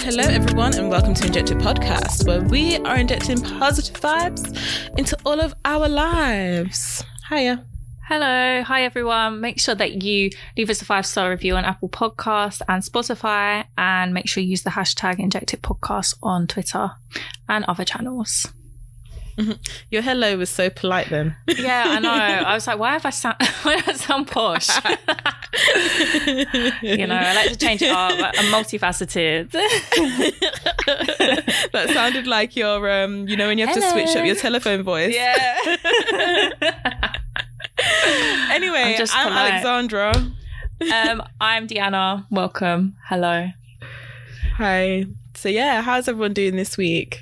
Hello, everyone, and welcome to Injected Podcast, where we are injecting positive vibes into all of our lives. Hiya. Hello, hi everyone. Make sure that you leave us a five star review on Apple Podcasts and Spotify, and make sure you use the hashtag Injected Podcast on Twitter and other channels. Your hello was so polite then. Yeah, I know. I was like, why have I sound? Why do I sound posh? you know, I like to change it up. I'm multifaceted. that sounded like your, um, you know, when you have to switch up your telephone voice. yeah. Anyway, I'm just I'm. Alexandra. Um, I'm Deanna. Welcome. Hello. Hi. So yeah, how's everyone doing this week?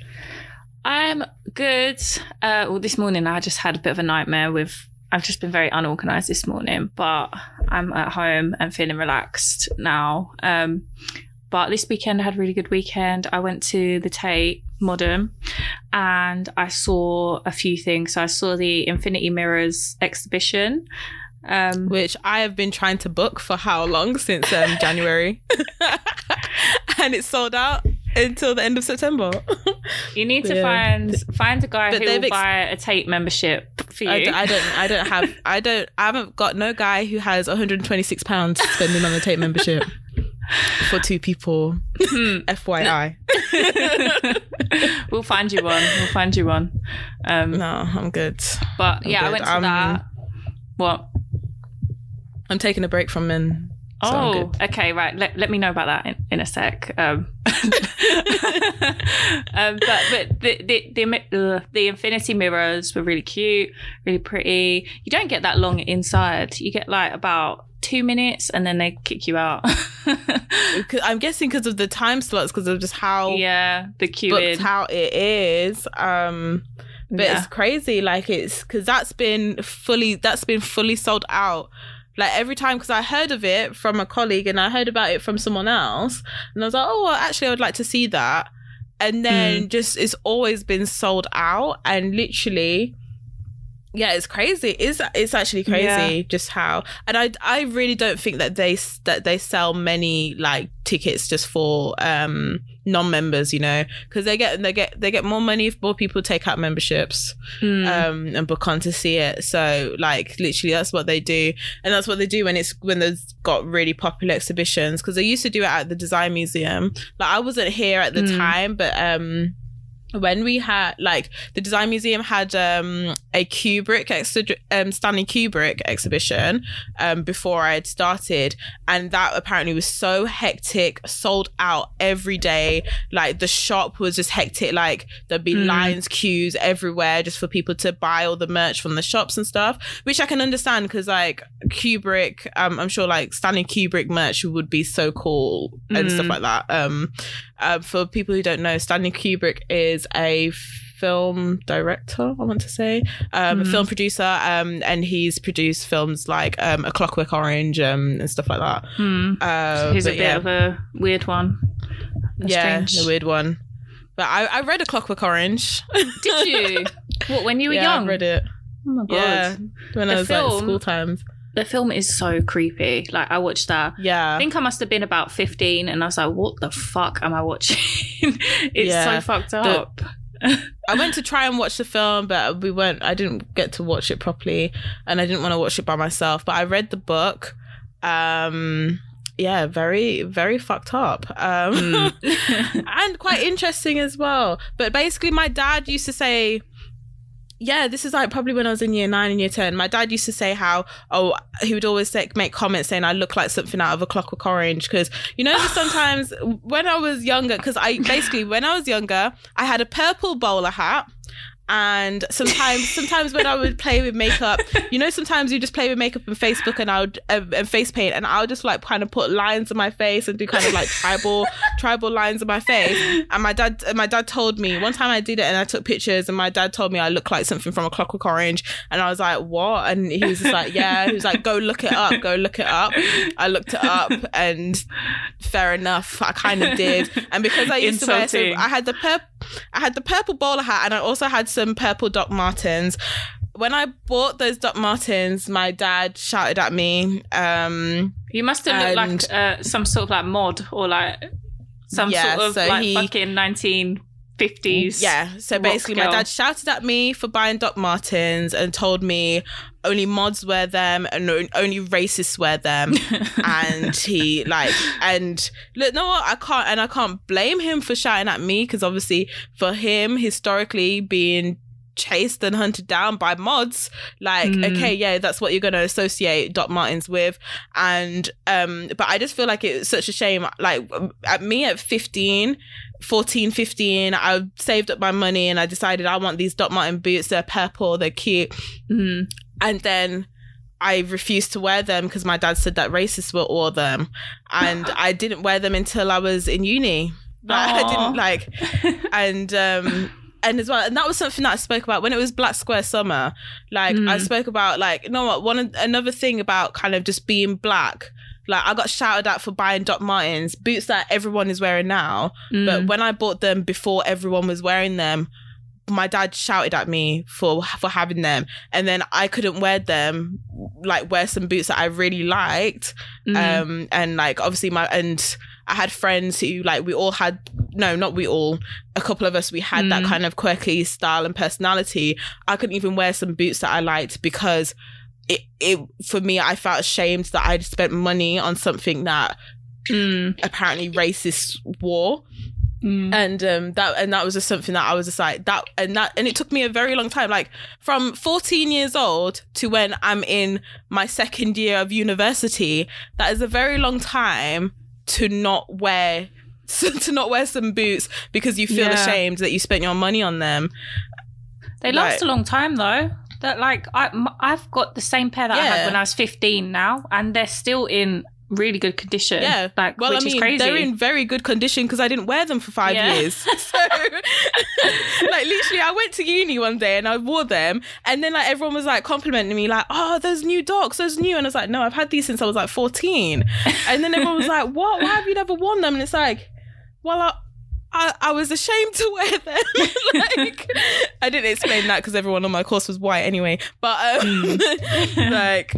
I'm good. Uh, well, this morning I just had a bit of a nightmare with. I've just been very unorganized this morning, but I'm at home and feeling relaxed now. Um, but this weekend I had a really good weekend. I went to the Tate Modern and I saw a few things. So I saw the Infinity Mirrors exhibition. Um, Which I have been trying to book for how long? Since um, January. and it's sold out until the end of September. you need to Yeah. find find a guy But who will ex- buy a Tate membership for you. I, d- I don't I don't have I don't I haven't got no guy who has 126 pounds spending on the Tate membership for two people. Hmm. FYI. we'll find you one. We'll find you one. Um, No, I'm good. But yeah, I went to Um, that. What? I'm taking a break from men. So oh, okay, right. Let, let me know about that in, in a sec. Um, um, but but the the the, uh, the infinity mirrors were really cute, really pretty. You don't get that long inside. You get like about two minutes, and then they kick you out. I'm guessing because of the time slots, because of just how yeah, the queue booked how it is. Um, but Yeah. it's crazy. Like it's because that's been fully that's been fully sold out. Like every time, because I heard of it from a colleague and I heard about it from someone else, and I was like, oh, well, actually, I would like to see that. And Hmm. then just it's always been sold out, and literally, yeah, it's crazy. It's it's actually crazy Yeah. just how. And I I really don't think that they that they sell many like tickets just for um non-members, you know, because they get they get they get more money if more people take out memberships Mm. um and book on to see it. So like literally that's what they do, and that's what they do when it's when there's got really popular exhibitions because they used to do it at the Design Museum. Like I wasn't here at the Mm. time, but um when we had like the design museum had um a kubrick exhi- um stanley kubrick exhibition um before i had started and that apparently was so hectic sold out every day like the shop was just hectic like there'd be Mm. lines queues everywhere just for people to buy all the merch from the shops and stuff which i can understand because like kubrick um i'm sure like stanley kubrick merch would be so cool and Mm. stuff like that um uh, for people who don't know, Stanley Kubrick is a film director, I want to say, um, a Mhm. film producer, um, and he's produced films like um, A Clockwork Orange um, and stuff like that. Hmm. Uh, He's a bit yeah, of a weird one. A yeah, strange- the weird one. But I, I read A Clockwork Orange. Did you? what when you were yeah, young? I read it. Oh my god. Yeah, when The I was like school times. The film is so creepy. Like I watched that. Yeah, I think I must have been about 15 and I was like, what the fuck am I watching? it's Yeah. so fucked up. I went to try and watch the film, but we weren't. I didn't get to watch it properly, and I didn't want to watch it by myself. But I read the book. Um, yeah, very, very fucked up. Um, and quite interesting as well. But basically, my dad used to say. Yeah, this is like probably when I was in year nine and year 10. My dad used to say how, oh, he would always say, make comments saying I look like something out of a clockwork orange. Because, you know, sometimes when I was younger, because I basically, when I was younger, I had a purple bowler hat. And sometimes, sometimes when I would play with makeup, you know, sometimes you just play with makeup and Facebook and I would uh, and face paint, and I'll just like kind of put lines on my face and do kind of like tribal tribal lines on my face. And my dad, and my dad told me one time I did it and I took pictures, and my dad told me I look like something from a Clockwork Orange, and I was like, what? And he was just like, yeah. He was like, go look it up, go look it up. I looked it up, and fair enough, I kind of did. And because I used to wear, so I had the purple, I had the purple bowler hat, and I also had some purple Doc Martens. When I bought those Doc Martens, my dad shouted at me. Um, You must have looked like uh, some sort of like mod or like some Yeah, sort of so like he- fucking nineteen fifties. Yeah. So basically, my dad shouted at me for buying Doc Martens and told me only mods wear them and only racists wear them. and he like and look, no, I can't and I can't blame him for shouting at me because obviously for him historically being chased and hunted down by mods like Mm. okay yeah that's what you're going to associate doc martens with and um but i just feel like it's such a shame like at me at 15 14 15 i saved up my money and i decided i want these doc marten boots they're purple they're cute Mm. and then I refused to wear them because my dad said that racists were all them, and I didn't wear them until I was in uni. Like, I didn't like, and um, and as well, and that was something that I spoke about when it was Black Square Summer. Like I Mm. spoke about, like you know what, one another thing about kind of just being black. Like I got shouted at for buying Doc Martens boots that everyone is wearing now, but Mm. when I bought them before everyone was wearing them, my dad shouted at me for for having them, and then I couldn't wear them, like wear some boots that I really liked, Mm. um, and like obviously my and I had friends who like we all had no, not we all, a couple of us we had that Mm. kind of quirky style and personality. I couldn't even wear some boots that I liked because. It, it for me, I felt ashamed that I'd spent money on something that Mm. apparently racists wore Mm. and um that and that was just something that I was just like that and that and it took me a very long time like from 14 years old to when I'm in my second year of university that is a very long time to not wear to not wear some boots because you feel Yeah. ashamed that you spent your money on them They last Like- a long time though. That like I, I've got the same pair that I had when I was fifteen now, and they're still in really good condition. yeah like well which I mean is crazy. they're in very good condition because I didn't wear them for five Yeah. years so like literally I went to uni one day and I wore them and then like everyone was like complimenting me like oh those new docs those new and I was like no I've had these since I was like 14 and then everyone was like what why have you never worn them and it's like well I I, I was ashamed to wear them. like, I didn't explain that because everyone on my course was white anyway. But um, like,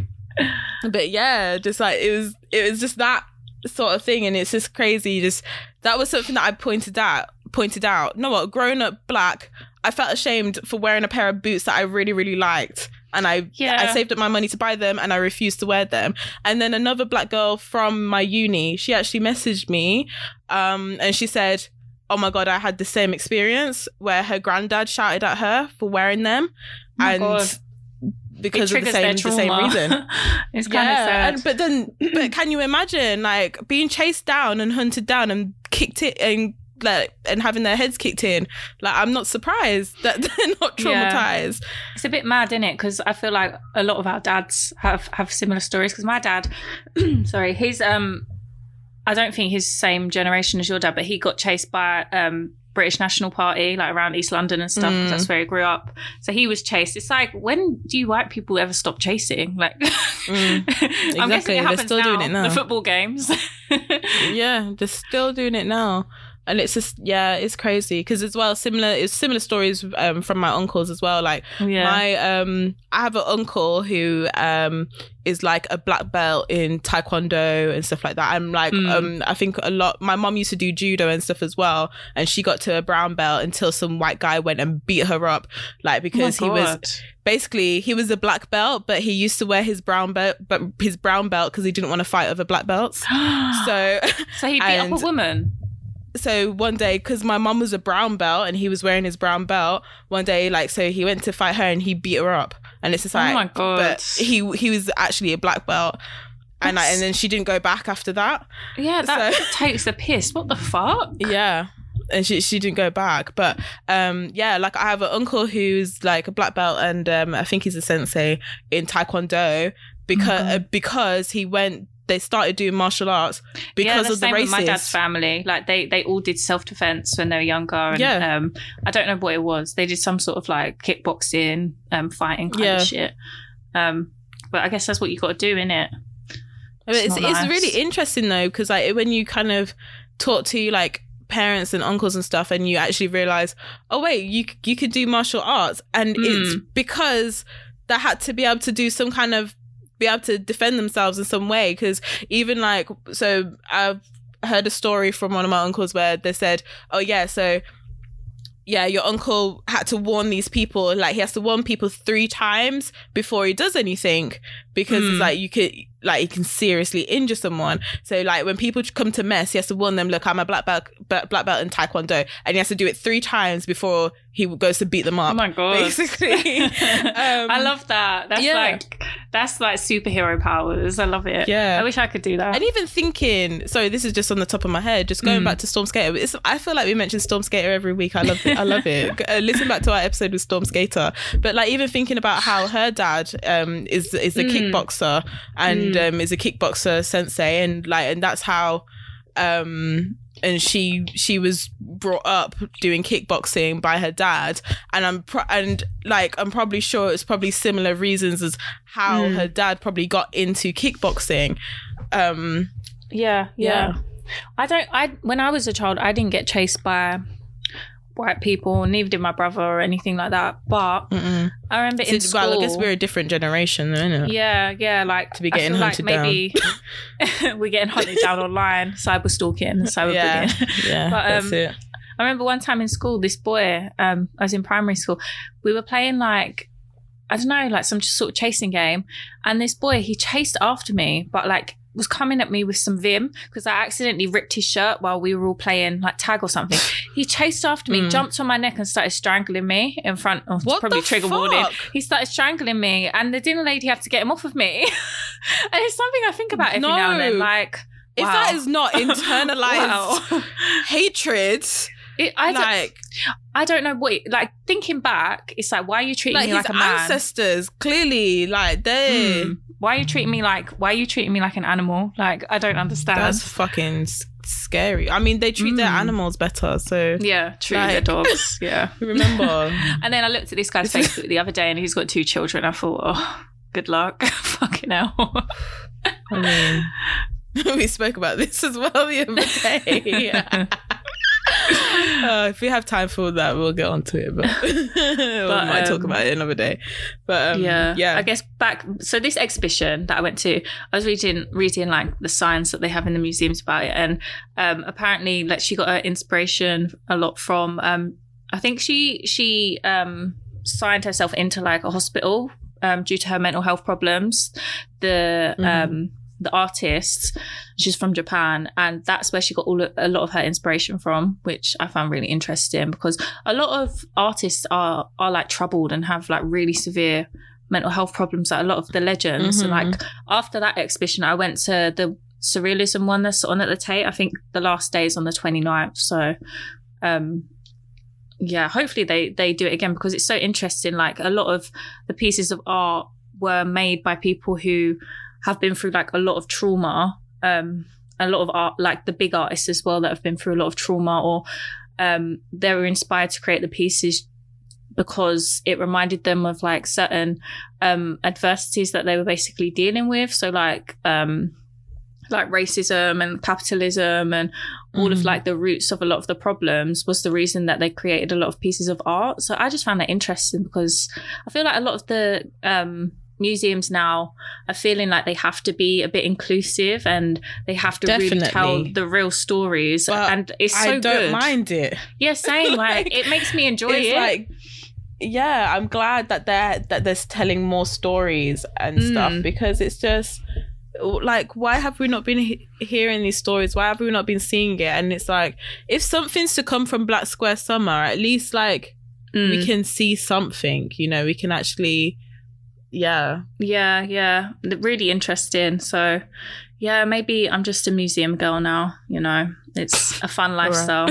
but yeah, just like it was, it was just that sort of thing, and it's just crazy. Just that was something that I pointed out. Pointed out. No, what? Growing up black, I felt ashamed for wearing a pair of boots that I really, really liked, and I Yeah. I saved up my money to buy them, and I refused to wear them. And then another black girl from my uni, she actually messaged me, um, and she said. Oh my god, I had the same experience where her granddad shouted at her for wearing them, Oh and God. because of the same the same reason. it's kind of sad. and, but then, but can you imagine like being chased down and hunted down and kicked it and like and having their heads kicked in? Like, I'm not surprised that they're not Yeah. traumatized. It's a bit mad, isn't it? Because I feel like a lot of our dads have have similar stories. Because my dad, sorry, he's um, I don't think he's the same generation as your dad, but he got chased by um British National Party, like around East London and stuff. Mm. That's where he grew up. So he was chased. It's like, when do you white people ever stop chasing? Like, I'm Exactly. They're still doing it now. The football games. yeah, they're still doing it now. And it's just yeah, it's crazy because as well similar it's similar stories um, from my uncles as well. Like yeah. My um I have an uncle who um is like a black belt in taekwondo and stuff like that. I'm like Mm. um I think a lot my mom used to do judo and stuff as well and she got to a brown belt until some white guy went and beat her up like Oh because he was basically he was a black belt but he used to wear his brown belt but his brown belt because he didn't want to fight other black belts. so, So he beat up a woman. So one day because my mum was a brown belt and he was wearing his brown belt one day like so he went to fight her and he beat her up and it's just like Oh my God. but he he was actually a black belt and That's- and then she didn't go back after that Yeah, that So- takes the piss. What the fuck? yeah and she she didn't go back but um yeah like i have an uncle who's like a black belt and um i think he's a sensei in taekwondo because uh, because he went they started doing martial arts because yeah, of the same races my dad's family. Like they they all did self defense when they were younger. And, Yeah. Um, I don't know what it was. They did some sort of like kickboxing, um, fighting kind Yeah. of shit. Um, but I guess that's what you got to do, in it. It's it's, not it's really interesting though because like when you kind of talk to like parents and uncles and stuff and you actually realize oh wait you you could do martial arts and it's Mm. because they had to be able to do some kind of be able to defend themselves in some way because even like so I've heard a story from one of my uncles where they said, "Oh yeah, so." Yeah, your uncle had to warn these people. Like he has to warn people three times before he does anything, because it's Mm. like you could, like he can seriously injure someone. So like when people come to mess, he has to warn them. Look, I'm a black belt, black belt in taekwondo, and he has to do it three times before he goes to beat them up. Oh my god! Basically, um, I love that. That's yeah. like that's like superhero powers. I love it. Yeah. I wish I could do that. And even thinking, sorry, this is just on the top of my head. Just going Mm. back to Storm Skater, it's, I feel like we mention Storm Skater every week. I love it. I love it. Uh, listen back to our episode with Storm Skater. But like even thinking about how her dad um, is is a Mm. kickboxer and um, is a kickboxer sensei, and like and that's how. Um, and she she was brought up doing kickboxing by her dad and i'm pro- and like i'm probably sure it's probably similar reasons as how Mm. her dad probably got into kickboxing um Yeah, Yeah. yeah. I don't. I when I was a child, I didn't get chased by white people. Neither did my brother or anything like that. But Mm-mm. I remember in school. well, I guess we're a different generation, isn't it? yeah, yeah, like To be getting hunted like maybe we're getting hunted down online, cyber stalking, cyber Yeah, bullying. yeah, But, that's um, it. I remember one time in school, this boy, um, I was in primary school, we were playing like, I don't know, like some sort of chasing game. And this boy, he chased after me, but like was coming at me with some vim because I accidentally ripped his shirt while we were all playing like tag or something. He chased after me, Mm. jumped on my neck and started strangling me in front of What probably trigger warning. He started strangling me and the dinner lady had to get him off of me. and it's something I think about every now and then. No. Like, If wow. that is not internalized hatred, It, I, don't, like I don't know what, it- like thinking back, it's like, why are you treating like me his like a man? ancestors, clearly, like they. Mm. Why are you treating me like, why are you treating me like an animal? Like, I don't understand. That's fucking scary. I mean, they treat their Mm. animals better, so yeah, true. Like- They're dogs. Yeah. remember. and then I looked at this guy's Facebook the other day and he's got two children. I thought, oh, good luck. Fucking hell. I mean, we spoke about this as well the other day. Uh, if we have time for that, we'll get onto it. But, we might talk um, about it another day. But um, yeah. yeah, I guess back so this exhibition that I went to, I was reading reading like the signs that they have in the museums about it. And um apparently like she got her inspiration a lot from um I think she she um signed herself into like a hospital um due to her mental health problems. The Mhm. The artist, she's from Japan, and that's where she got all a lot of her inspiration from, which I found really interesting because a lot of artists are are like troubled and have like really severe mental health problems like a lot of the legends and Mhm. like after that exhibition i went to the surrealism one that's on at the tate i think the last day is on the 29th so um yeah hopefully they they do it again because it's so interesting like a lot of the pieces of art were made by people who have been through like a lot of trauma um a lot of art like the big artists as well that have been through a lot of trauma or um they were inspired to create the pieces because it reminded them of like certain um adversities that they were basically dealing with so like um like racism and capitalism and all of Mhm. like the roots of a lot of the problems was the reason that they created a lot of pieces of art so i just found that interesting because i feel like a lot of the um museums now are feeling like they have to be a bit inclusive and they have to really tell the real stories But and it's so I don't good mind it. yeah same like, Like, it makes me enjoy it's it like yeah i'm glad that they're that they're telling more stories and stuff Mm. because it's just like why have we not been he- hearing these stories why have we not been seeing it and it's like if something's to come from black square summer at least like Mm. we can see something you know we can actually yeah Yeah, yeah. Really interesting. So, yeah, maybe I'm just a museum girl now, you know. It's a fun lifestyle.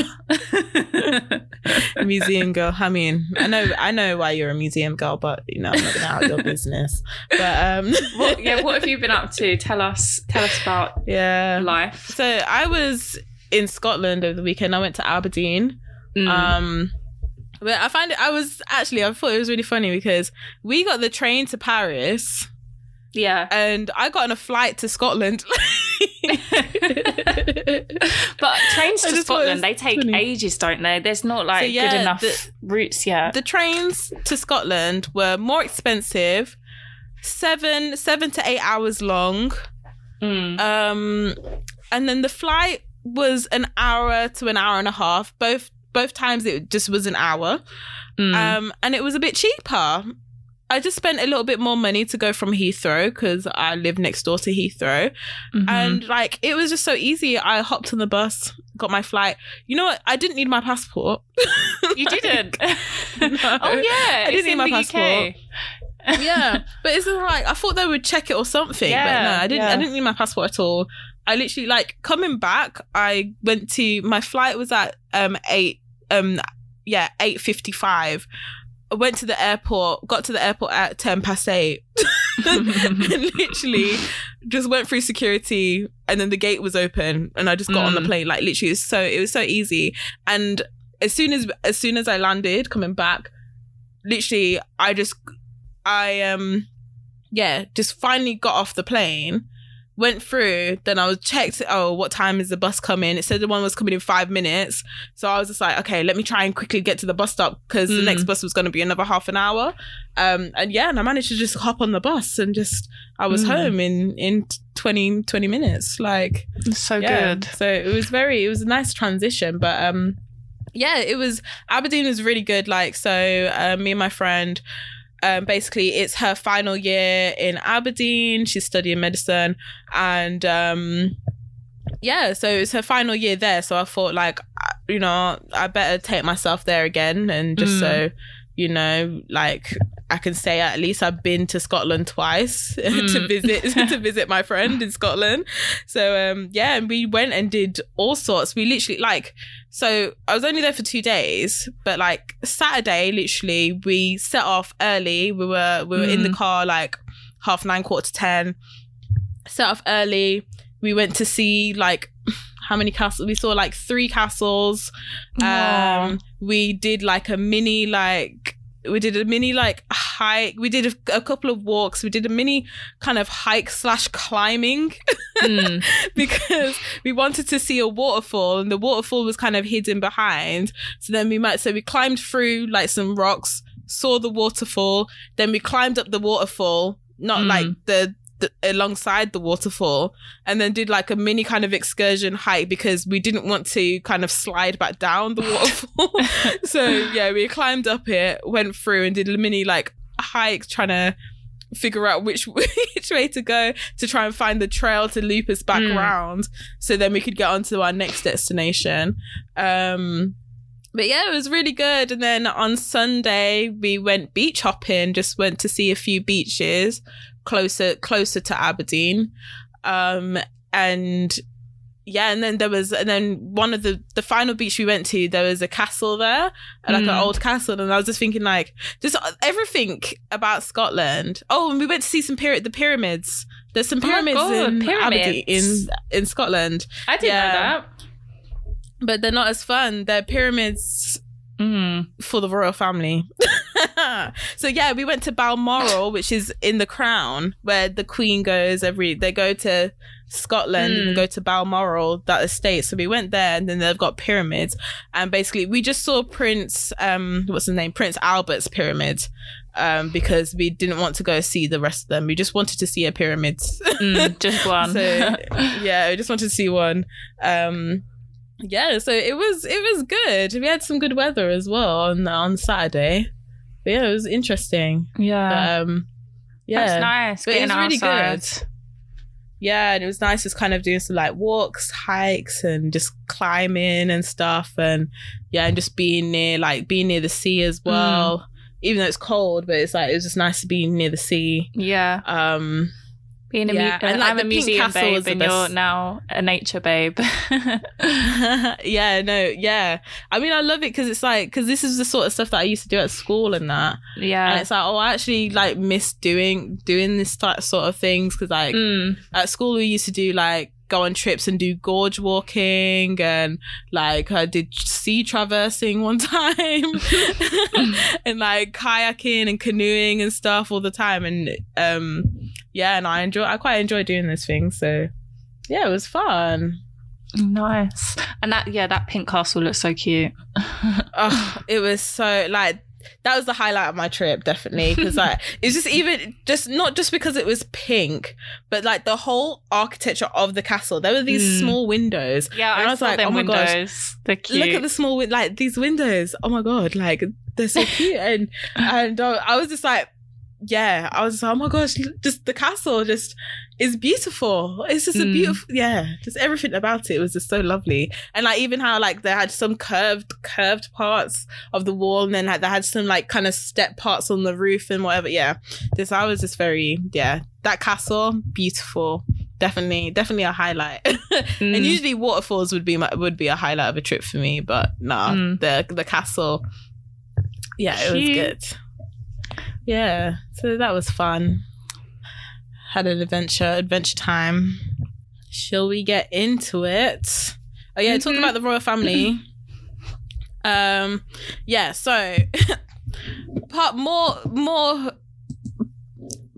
museum girl i mean i know i know why you're a museum girl but you know i'm not gonna out your business but um what, yeah, what have you been up to? Tell us tell us about yeah life. So I was in Scotland over the weekend. I went to Aberdeen. Mm. Um, but I find it. I was actually. I thought it was really funny because we got the train to Paris, yeah. and I got on a flight to Scotland. But trains to just thought it was Scotland, they take funny. ages, don't they? There's not like yeah, good enough the- routes yet. the trains to Scotland were more expensive, seven seven to eight hours long. Mm. Um, and then the flight was an hour to an hour and a half. Both both times it just was an hour. Mm. Um, and it was a bit cheaper. I just spent a little bit more money to go from Heathrow because I live next door to Heathrow. Mhm. And like it was just so easy. I hopped on the bus, got my flight. You know what? I didn't need my passport. you didn't. No. Oh yeah, I didn't need my passport. UK. yeah, but it's like I thought they would check it or something. but Yeah, no, I didn't. yeah. I didn't need my passport at all. I literally like coming back. I went to my flight was at um eight um yeah eight fifty five. I went to the airport. Got to the airport at ten past eight. and literally just went through security and then the gate was open and I just got on the Mm. plane like literally it was so it was so easy and as soon as as soon as I landed coming back literally I just I um yeah just finally got off the plane went through then I was checked oh what time is the bus coming it said the one was coming in five minutes so I was just like okay let me try and quickly get to the bus stop because the Mm. next bus was going to be another half an hour um and yeah and I managed to just hop on the bus and just I was Mm. home in in 20 20 minutes like so yeah. good. So it was very, it was a nice transition, but um, yeah, it was Aberdeen was really good. Like so, uh, me and my friend. Um, basically, it's her final year in Aberdeen. She's studying medicine, and um, yeah, so it's her final year there. So I thought, like, you know, I better take myself there again, and just Mm. so you know, like, I can say at least I've been to Scotland twice to Mm. visit to visit my friend in Scotland. So um, yeah, and we went and did all sorts. We literally like. So I was only there for two days, but like Saturday, literally, we set off early. We were we were in the Mm. car like half nine, quarter to ten. Set off early. We went to see like how many castles? We saw like three castles. Um, we did like a mini like we did a mini like hike. We did a, a couple of walks. We did a mini kind of hike slash climbing Mm. because we wanted to see a waterfall and the waterfall was kind of hidden behind. So then we might so we climbed through like some rocks, saw the waterfall, then we climbed up the waterfall, not Mm. like the, alongside the waterfall, and then did like a mini kind of excursion hike because we didn't want to kind of slide back down the waterfall. so yeah, we climbed up it, went through and did a mini like hike trying to figure out which which way to go to try and find the trail to loop us back Mm. around so then we could get on to our next destination um but yeah it was really good and then on sunday we went beach hopping just went to see a few beaches closer closer to aberdeen um and yeah and then there was and then one of the the final beach we went to there was a castle there like an Mm. old castle and i was just thinking like just everything about scotland oh and we went to see some period the pyramids there's some Oh pyramids God, in Aberdeen, in in scotland I didn't Yeah. know that. but they're not as fun they're pyramids Mm. for the royal family. so yeah, we went to Balmoral, which is in the Crown, where the Queen goes every. They go to Scotland and Mm. go to Balmoral, that estate. So we went there, and then they've got pyramids, and basically we just saw Prince, um, what's his name, Prince Albert's pyramid. Um, because we didn't want to go see the rest of them. We just wanted to see a pyramid. Mm, just one. So yeah, we just wanted to see one. Um, yeah, so it was it was good. We had some good weather as well on on Saturday. But yeah, it was interesting. yeah. Um, yeah, That's nice. But it was really good. yeah, and it was nice just kind of doing some like walks, hikes, and just climbing and stuff, and yeah, and just being near like being near the sea as well. Even though it's cold, but it's like it was just nice to be near the sea. Yeah. Um, Being a, Yeah, mu- and, like, I'm the a museum Castle babe and you're now a nature babe. yeah, no, yeah. I mean, I love it because it's like because this is the sort of stuff that I used to do at school and that, Yeah, and it's like, oh, I actually like miss doing doing this type sort of things because like Mm. at school we used to do like go on trips and do gorge walking and like I did sea traversing one time and like kayaking and canoeing and stuff all the time and um yeah and I enjoy I quite enjoy doing this thing. so yeah it was fun Nice. And that, yeah, that pink castle looks so cute. oh, it was so like that was the highlight of my trip, definitely. Because like it's just even just not just because it was pink, but like the whole architecture of the castle. There were these Mm. small windows. Yeah, And I, I was saw like, them oh my gosh, windows. They're cute. Look at the small like these windows. Oh my god, like they're so cute. and and uh, I was just like, yeah, I was oh my gosh, just the castle just is beautiful. It's just a Mm. beautiful, yeah, just everything about it was just so lovely. And like even how like they had some curved curved parts of the wall, and then like, they had some like kind of step parts on the roof and whatever. Yeah, this I was just very yeah that castle beautiful. Definitely, definitely a highlight. Mm. And usually waterfalls would be my, would be a highlight of a trip for me, but nah, Mm. the the castle, yeah, it was good. Yeah, so that was fun. Had an adventure, adventure time. Shall we get into it? Oh yeah, talking Mhm. about the royal family. um, yeah, so part more more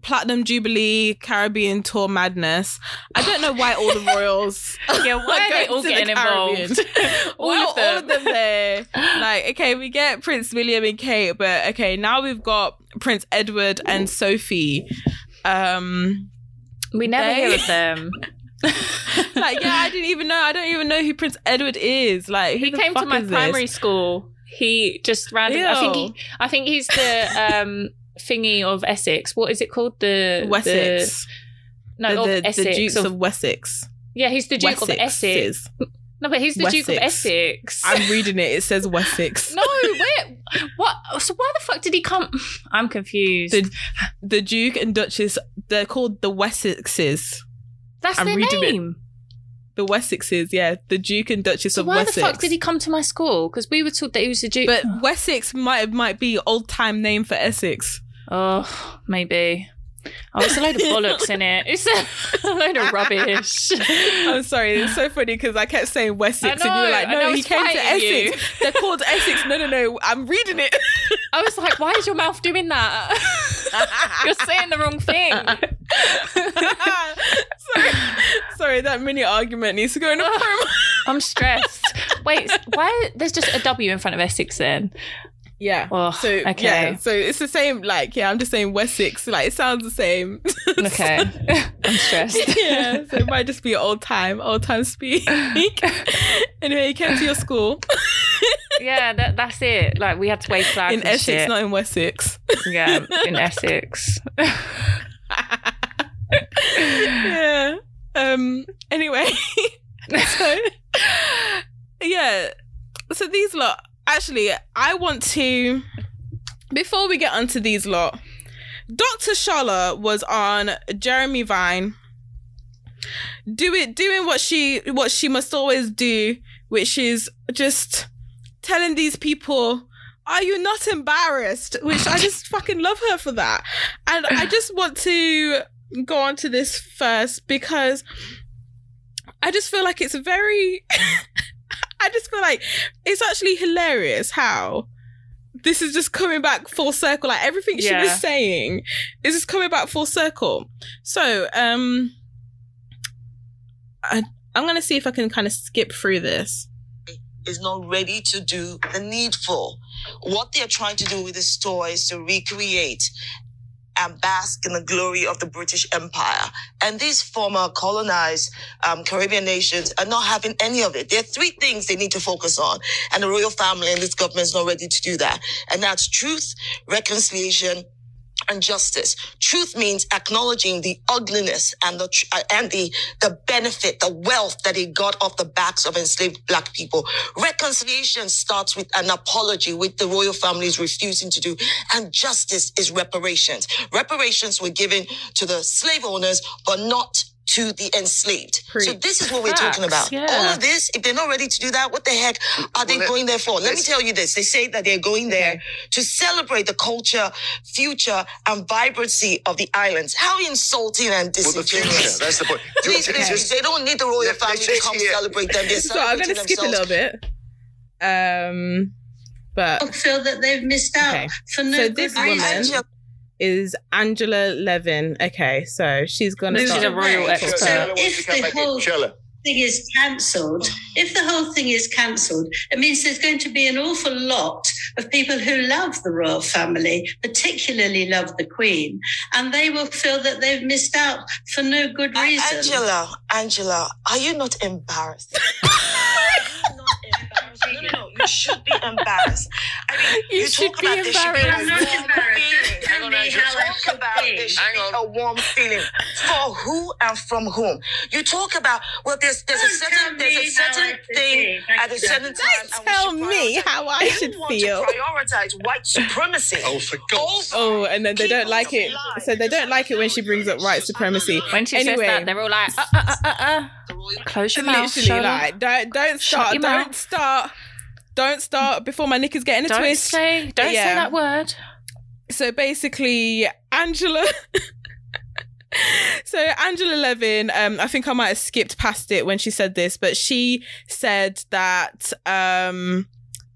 platinum jubilee Caribbean tour madness. I don't know why all the royals yeah, why are they all to the getting involved? all, all, of them. all of them there. like, okay, we get Prince William and Kate, but okay, now we've got Prince Edward and Sophie. Um, We never They- hear of them. like, yeah, I didn't even know. I don't even know who Prince Edward is. Like, who he came to my is this? primary school. He just randomly. I think he, I think he's the um thingy of Essex. What is it called? The Wessex. The, no, the, the, Essex. the Dukes of- of Wessex. yeah, he's the Duke of Essex. No, but he's the Duke of Essex. I'm reading it. It says Wessex. no, where? What? So why the fuck did he come? I'm confused. The, the Duke and Duchess, they're called the Wessexes. That's I'm their reading it. name. The Wessexes, yeah. The Duke and Duchess So of why Wessex. Why the fuck did he come to my school? Because we were told that he was the Duke. But Wessex might might be old time name for Essex. Oh, maybe. Oh, it's a load of bollocks in it. It's a, a load of rubbish. I'm sorry, it's so funny because I kept saying Wessex I and you were like, no, he came to fighting you. Essex. They're called Essex. No, no, no. I'm reading it. I was like, why is your mouth doing that? You're saying the wrong thing. sorry, sorry, that mini argument needs to go in a promo. I'm stressed. Wait, why? There's just a W in front of Essex then. Yeah. Oh, So okay. yeah, so it's the same. Like, yeah, I'm just saying Wessex. Like, it sounds the same. Okay. I'm stressed. yeah, so it might just be old time, old time speak. anyway, you came to your school Yeah, that, that's it. Like we had to wave flags in Essex, shit. not in Wessex. yeah, in Essex. yeah. Um. Anyway, so yeah. So these lot. Actually, I want to. Before we get onto these lot, Dr. Shola was on Jeremy Vine. Do it, doing what she what she must always do, which is just telling these people, "Are you not embarrassed?" Which I just fucking love her for that, and I just want to go on to this first because I just feel like it's very. I just feel like it's actually hilarious how this is just coming back full circle. Like everything she was saying is just coming back full circle. So, um, I, I'm gonna see if I can kind of skip through this. is not ready to do the needful. What they're trying to do with this store is to recreate and bask in the glory of the British Empire. And these former colonized um, Caribbean nations are not having any of it. There are three things they need to focus on. And the royal family and this government is not ready to do that. And that's truth, reconciliation, and justice. Truth means acknowledging the ugliness and the uh, and the the benefit, the wealth that he got off the backs of enslaved black people. Reconciliation starts with an apology, with the royal family is refusing to do, and justice is reparations. Reparations were given to the slave owners, but not to the enslaved. So this is what we're Facts, talking about. yeah. All of this, if they're not ready to do that, what the heck are they Well, let- going there for? Let me tell you this. They say that they're going there to celebrate the culture, future, and vibrancy of the islands. How insulting and Well, the future. That's the point. Please, please, please, they don't need the royal Let- family let's to come hear- celebrate them. They're So I'm gonna skip a little bit. Um, but feel that they've missed out Okay. for no So good this reason. woman- Angela, is Angela Levin. Okay, so she's gonna She's a royal expert. Shella wants if the whole- thing is cancelled, if the whole thing is cancelled, it means there's going to be an awful lot of people who love the royal family, particularly love the Queen, and they will feel that they've missed out for no good reason. Angela, Angela, are you not embarrassed? No, no, no. You should be embarrassed. I mean, You you, should talk be about there should be a. I'm not warm embarrassed. feeling. Tell me how I Talk should about be. there should Hang be on. a warm feeling for who and from whom. You talk about well, there's there's a Don't tell certain there's a me how I certain thing at a certain time. Don't and we tell me how I should want feel. To prioritize white supremacy. Oh, for God's Oh, and then they don't like it. alive. So they don't like it when she brings up white supremacy. When she Anyway. says that, they're all like, uh, uh, uh, uh, uh. Close your mouth. Literally, like don't don't Shut start, don't mouth. start, don't start before my knickers getting a don't twist. say, don't say that word. so basically angela so angela levin um i think i might have skipped past it when she said this but she said that um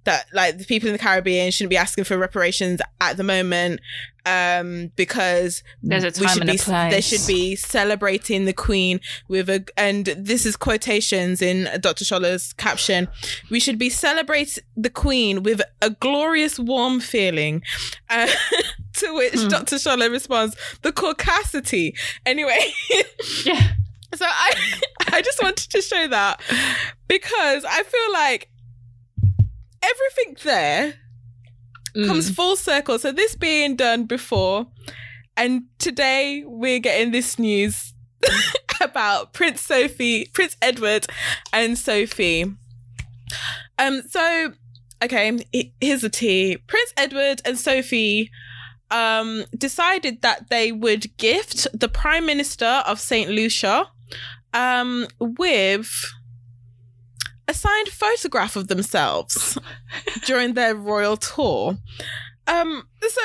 that like the people in the caribbean shouldn't be asking for reparations at the moment um because There's a we should and a be they should be celebrating the queen with a and this is quotations in dr Shola's caption we should be celebrate the queen with a glorious warm feeling uh, to which Hmm. dr Scholler responds the caucasity anyway Yeah. so i i just wanted to show that because i feel like everything there Mm. comes full circle. So this being done before, and today we're getting this news about Prince Sophie, Prince Edward, and Sophie. Um. So, okay, here's the tea. Prince Edward and Sophie um decided that they would gift the prime minister of Saint Lucia um with a signed photograph of themselves during their royal tour. Um, so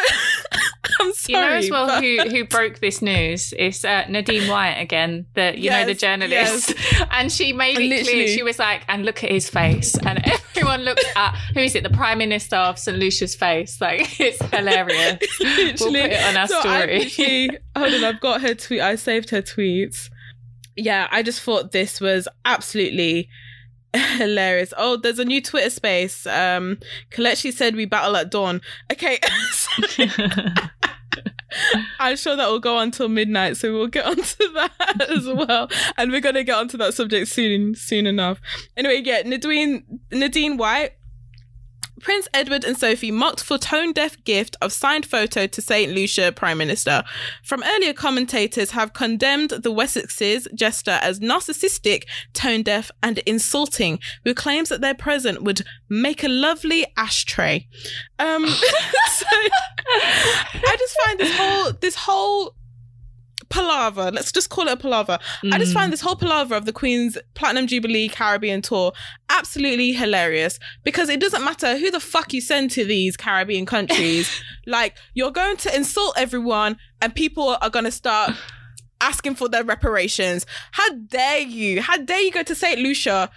I'm sorry. You know as well but- who who broke this news? It's uh, Nadine White again, the you know the Yes, journalist, and she made it Literally. clear. She was like, "And look at his face," and everyone looked at who is it? The Prime Minister of St Lucia's face. Like it's hilarious. we'll put it on our so I story. literally- hold on, I've got her tweet. I saved her tweets. Yeah, I just thought this was absolutely hilarious. Oh, there's a new Twitter space. Um, Kalechi said we battle at dawn. Okay, I'm sure that will go on till midnight, so we'll get onto that as well. And we're gonna get onto that subject soon, soon enough. Anyway, yeah, Nadine Nadine White. Prince Edward and Sophie mocked for tone deaf gift of signed photo to St. Lucia Prime Minister. From earlier commentators have condemned the Wessexes gesture as narcissistic, tone deaf, and insulting, who claims that their present would make a lovely ashtray. Um, so I just find this whole this whole palaver. Let's just call it a palaver. I just Mm. find this whole palaver of the Queen's Platinum Jubilee Caribbean tour absolutely hilarious because it doesn't matter who the fuck you send to these Caribbean countries. like, you're going to insult everyone and people are going to start asking for their reparations. How dare you? How dare you go to St. Lucia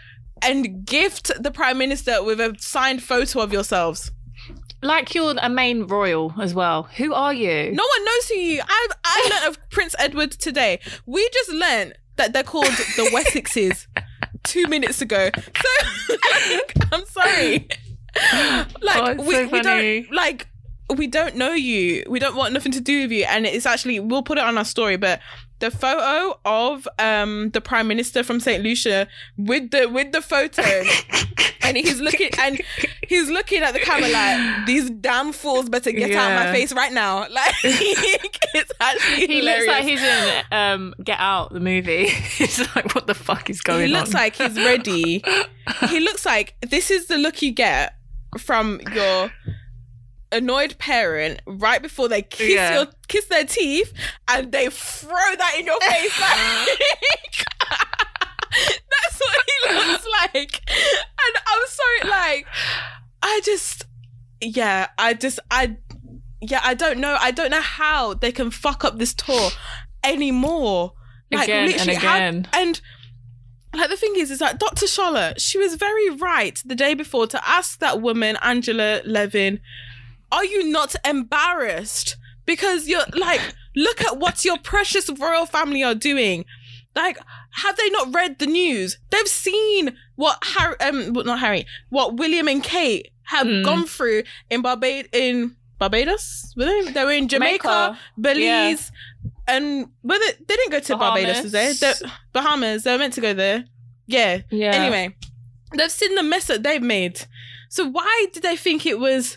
and gift the Prime Minister with a signed photo of yourselves? Like you're a main royal as well. Who are you? No one knows who you. I I learned of Prince Edward today. We just learned that they're called the Wessexes two minutes ago. So like, I'm sorry. Oh, like Oh, we, so we don't like we don't know you. We don't want nothing to do with you. And it's actually we'll put it on our story, but the photo of um the Prime Minister from St. Lucia with the with the photo and he's looking and he's looking at the camera like these damn fools better get out of my face right now. Like it's actually He looks like he's in um, Get Out, the movie. He's like, what the fuck is going on? he looks like he's ready. he looks like this is the look you get from your annoyed parent right before they kiss Yeah. your kiss their teeth and they throw that in your face like that's what he looks like and i'm sorry like i just yeah i just i yeah i don't know i don't know how they can fuck up this tour anymore Again and literally, how- again. and like the thing is, is that Dr. Shola, she was very right the day before to ask that woman, Angela Levin, are you not embarrassed? Because you're like, look at what your precious royal family are doing. Like, have they not read the news? They've seen what Harry, um, not Harry, what William and Kate have Mm. gone through in Barbad in Barbados. Were they? They were in Jamaica, Jamaica. Belize, and were they? They didn't go to Barbados, did they? Bahamas. The, Bahamas. They were meant to go there. Yeah. Yeah. Anyway, they've seen the mess that they've made. So why did they think it was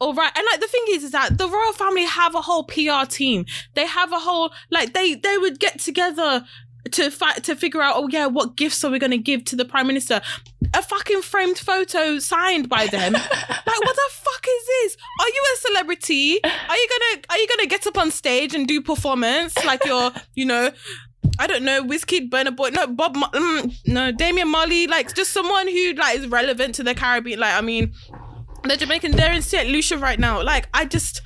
all right? And like the thing is, is that the royal family have a whole PR team. They have a whole like they they would get together to fight to figure out. Oh yeah, what gifts are we going to give to the prime minister? A fucking framed photo signed by them. like what the fuck is this? Are you a celebrity? Are you gonna are you gonna get up on stage and do performance like you're you know I don't know, Wizkid, Burna Boy, no, Bob, mm, no, Damian Marley, like just someone who like is relevant to the Caribbean. Like, I mean, the Jamaican, they're in St. Lucia right now. Like, I just,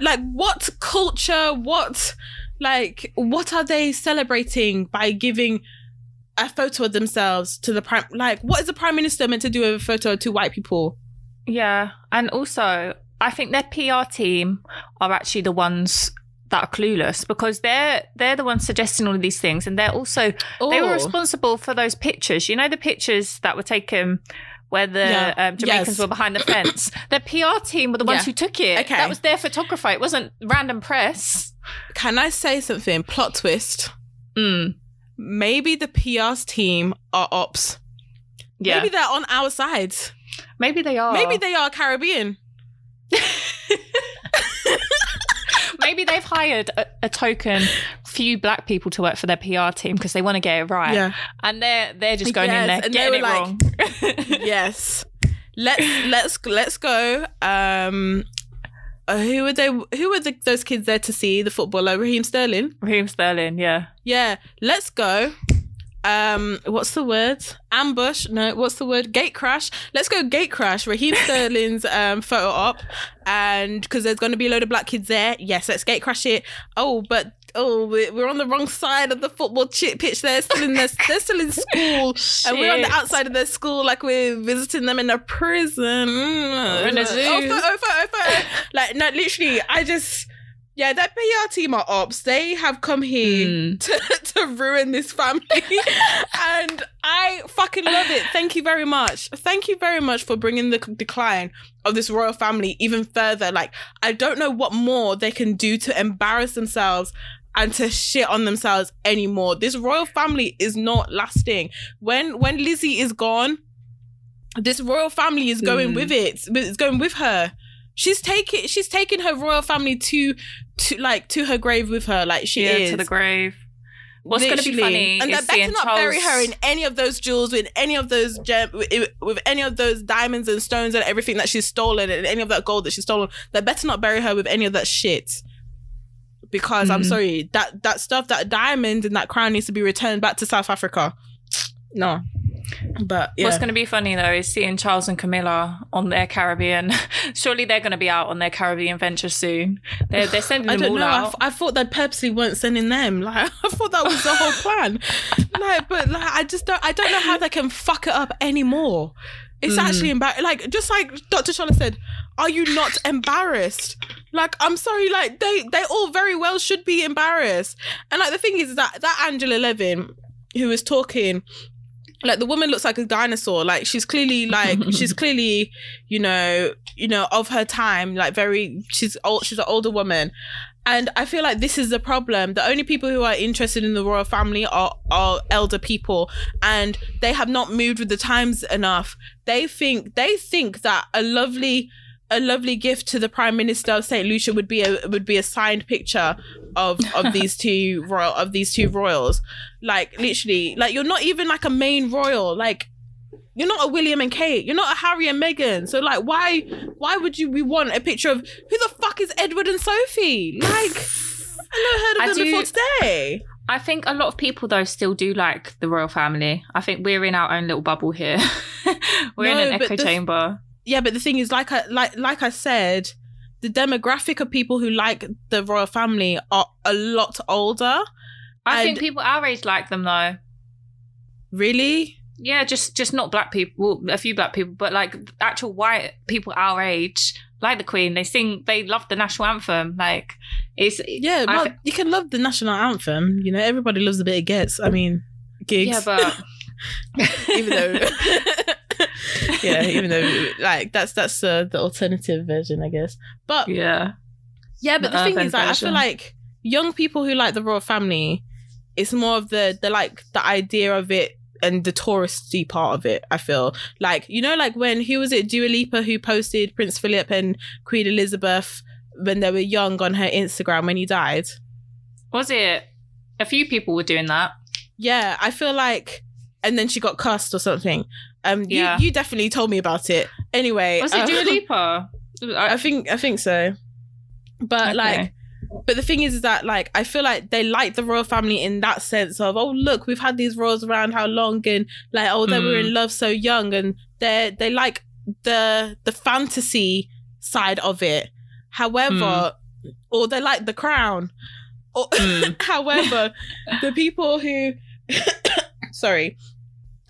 like, what culture, what, like, what are they celebrating by giving a photo of themselves to the prime? Like, what is the prime minister meant to do with a photo of two white people? Yeah, and also I think their PR team are actually the ones that are clueless because they're they're the ones suggesting all of these things, and they're also they were Oh. responsible for those pictures. You know the pictures that were taken. Where the Yeah. um, Jamaicans Yes. were behind the fence. Their PR team were the ones Yeah. who took it. Okay. That was their photographer. It wasn't random press. Can I say something? Plot twist. Mm. Maybe the PR's team are ops. Yeah. Maybe they're on our side. Maybe they are. Maybe they are Caribbean. Maybe they've hired a, a token few black people to work for their PR team because they want to get it right. Yeah. And they're they're just going in there and they getting were it like- wrong. yes. Let's let's let's go. Um uh, who were they who were the, those kids there to see the footballer Raheem Sterling? Raheem Sterling, yeah. Yeah, let's go. Um what's the word? Ambush? No, what's the word? Gate crash. Let's go gate crash. Raheem Sterling's um photo op and because there's going to be a load of black kids there. Yes, let's gate crash it. Oh, but oh, we- we're on the wrong side of the football pitch. They're still in their, they're still in school, and we're on the outside of their school, like we're visiting them in a prison. In a zoo. Oh, photo, photo, photo. like no, literally, I just. Yeah, that PR team are ops. They have come here Mm. to, to ruin this family. and I fucking love it. Thank you very much. Thank you very much for bringing the decline of this royal family even further. Like, I don't know what more they can do to embarrass themselves and to shit on themselves anymore. This royal family is not lasting. When when Lizzie is gone, this royal family is going Mm. with it. It's going with her. She's taking she's taking her royal family to to like to her grave with her. Like she yeah, is to the grave. What's going to be funny and is they better not Charles. bury her in any of those jewels, with any of those gem, with, with any of those diamonds and stones and everything that she's stolen, and any of that gold that she's stolen. They better not bury her with any of that shit. Because I'm Mhm. sorry, that that stuff, that diamond and that crown needs to be returned back to South Africa. No, but yeah, What's going to be funny though is seeing Charles and Camilla on their Caribbean. Surely they're going to be out on their Caribbean venture soon. They're they're sending I them don't all know. I, out. f- I thought they purposely weren't sending them. Like I thought that was the whole plan. like, but like I just don't. I don't know how they can fuck it up anymore. It's Mm. actually embarrassing. Like just like Dr. Charlotte said, are you not embarrassed? Like I'm sorry. Like they they all very well should be embarrassed. And like the thing is that that Angela Levin who was talking. Like the woman looks like a dinosaur. Like she's clearly like she's clearly, you know, you know, of her time. Like very, she's old. She's an older woman, and I feel like this is the problem. The only people who are interested in the royal family are are elder people, and they have not moved with the times enough. They think they think that a lovely a lovely gift to the prime minister of Saint Lucia would be a would be a signed picture of of these two royal of these two royals. Like literally, like you're not even like a main royal. Like you're not a William and Kate. You're not a Harry and Meghan. So like, why why would you we want a picture of who the fuck is Edward and Sophie? Like, I never heard of I them do- before today. I think a lot of people though still do like the royal family. I think we're in our own little bubble here. we're No, in an echo the- chamber. Yeah, but the thing is, like I like like I said, the demographic of people who like the royal family are a lot older. I and- think people our age like them though. Really? Yeah, just just not black people. Well, a few black people, but like actual white people our age like the Queen. They sing. They love the national anthem. Like it's Yeah, I you can love the national anthem. You know, everybody loves a bit of gets. I mean, gigs. yeah, but even though, yeah, even though like that's that's uh, the alternative version, I guess. But yeah, yeah, but The the, thing is, like, I feel like young people who like the royal family, it's more of the the like the idea of it and the touristy part of it. I feel like you know, like when who was it, Dua Lipa, who posted Prince Philip and Queen Elizabeth when they were young on her Instagram when he died. was it? A few people were doing that. Yeah, I feel like, and then she got cussed or something. Um, Yeah. you, you definitely told me about it. Anyway, Was it um, Dua Lipa? I think I think so. But Okay. like but the thing is, is that like I feel like they like the royal family in that sense of oh look we've had these royals around how long and like oh they were Mm. in love so young and they they like the the fantasy side of it. However, or they like the crown. Or, Mm. however, the people who sorry,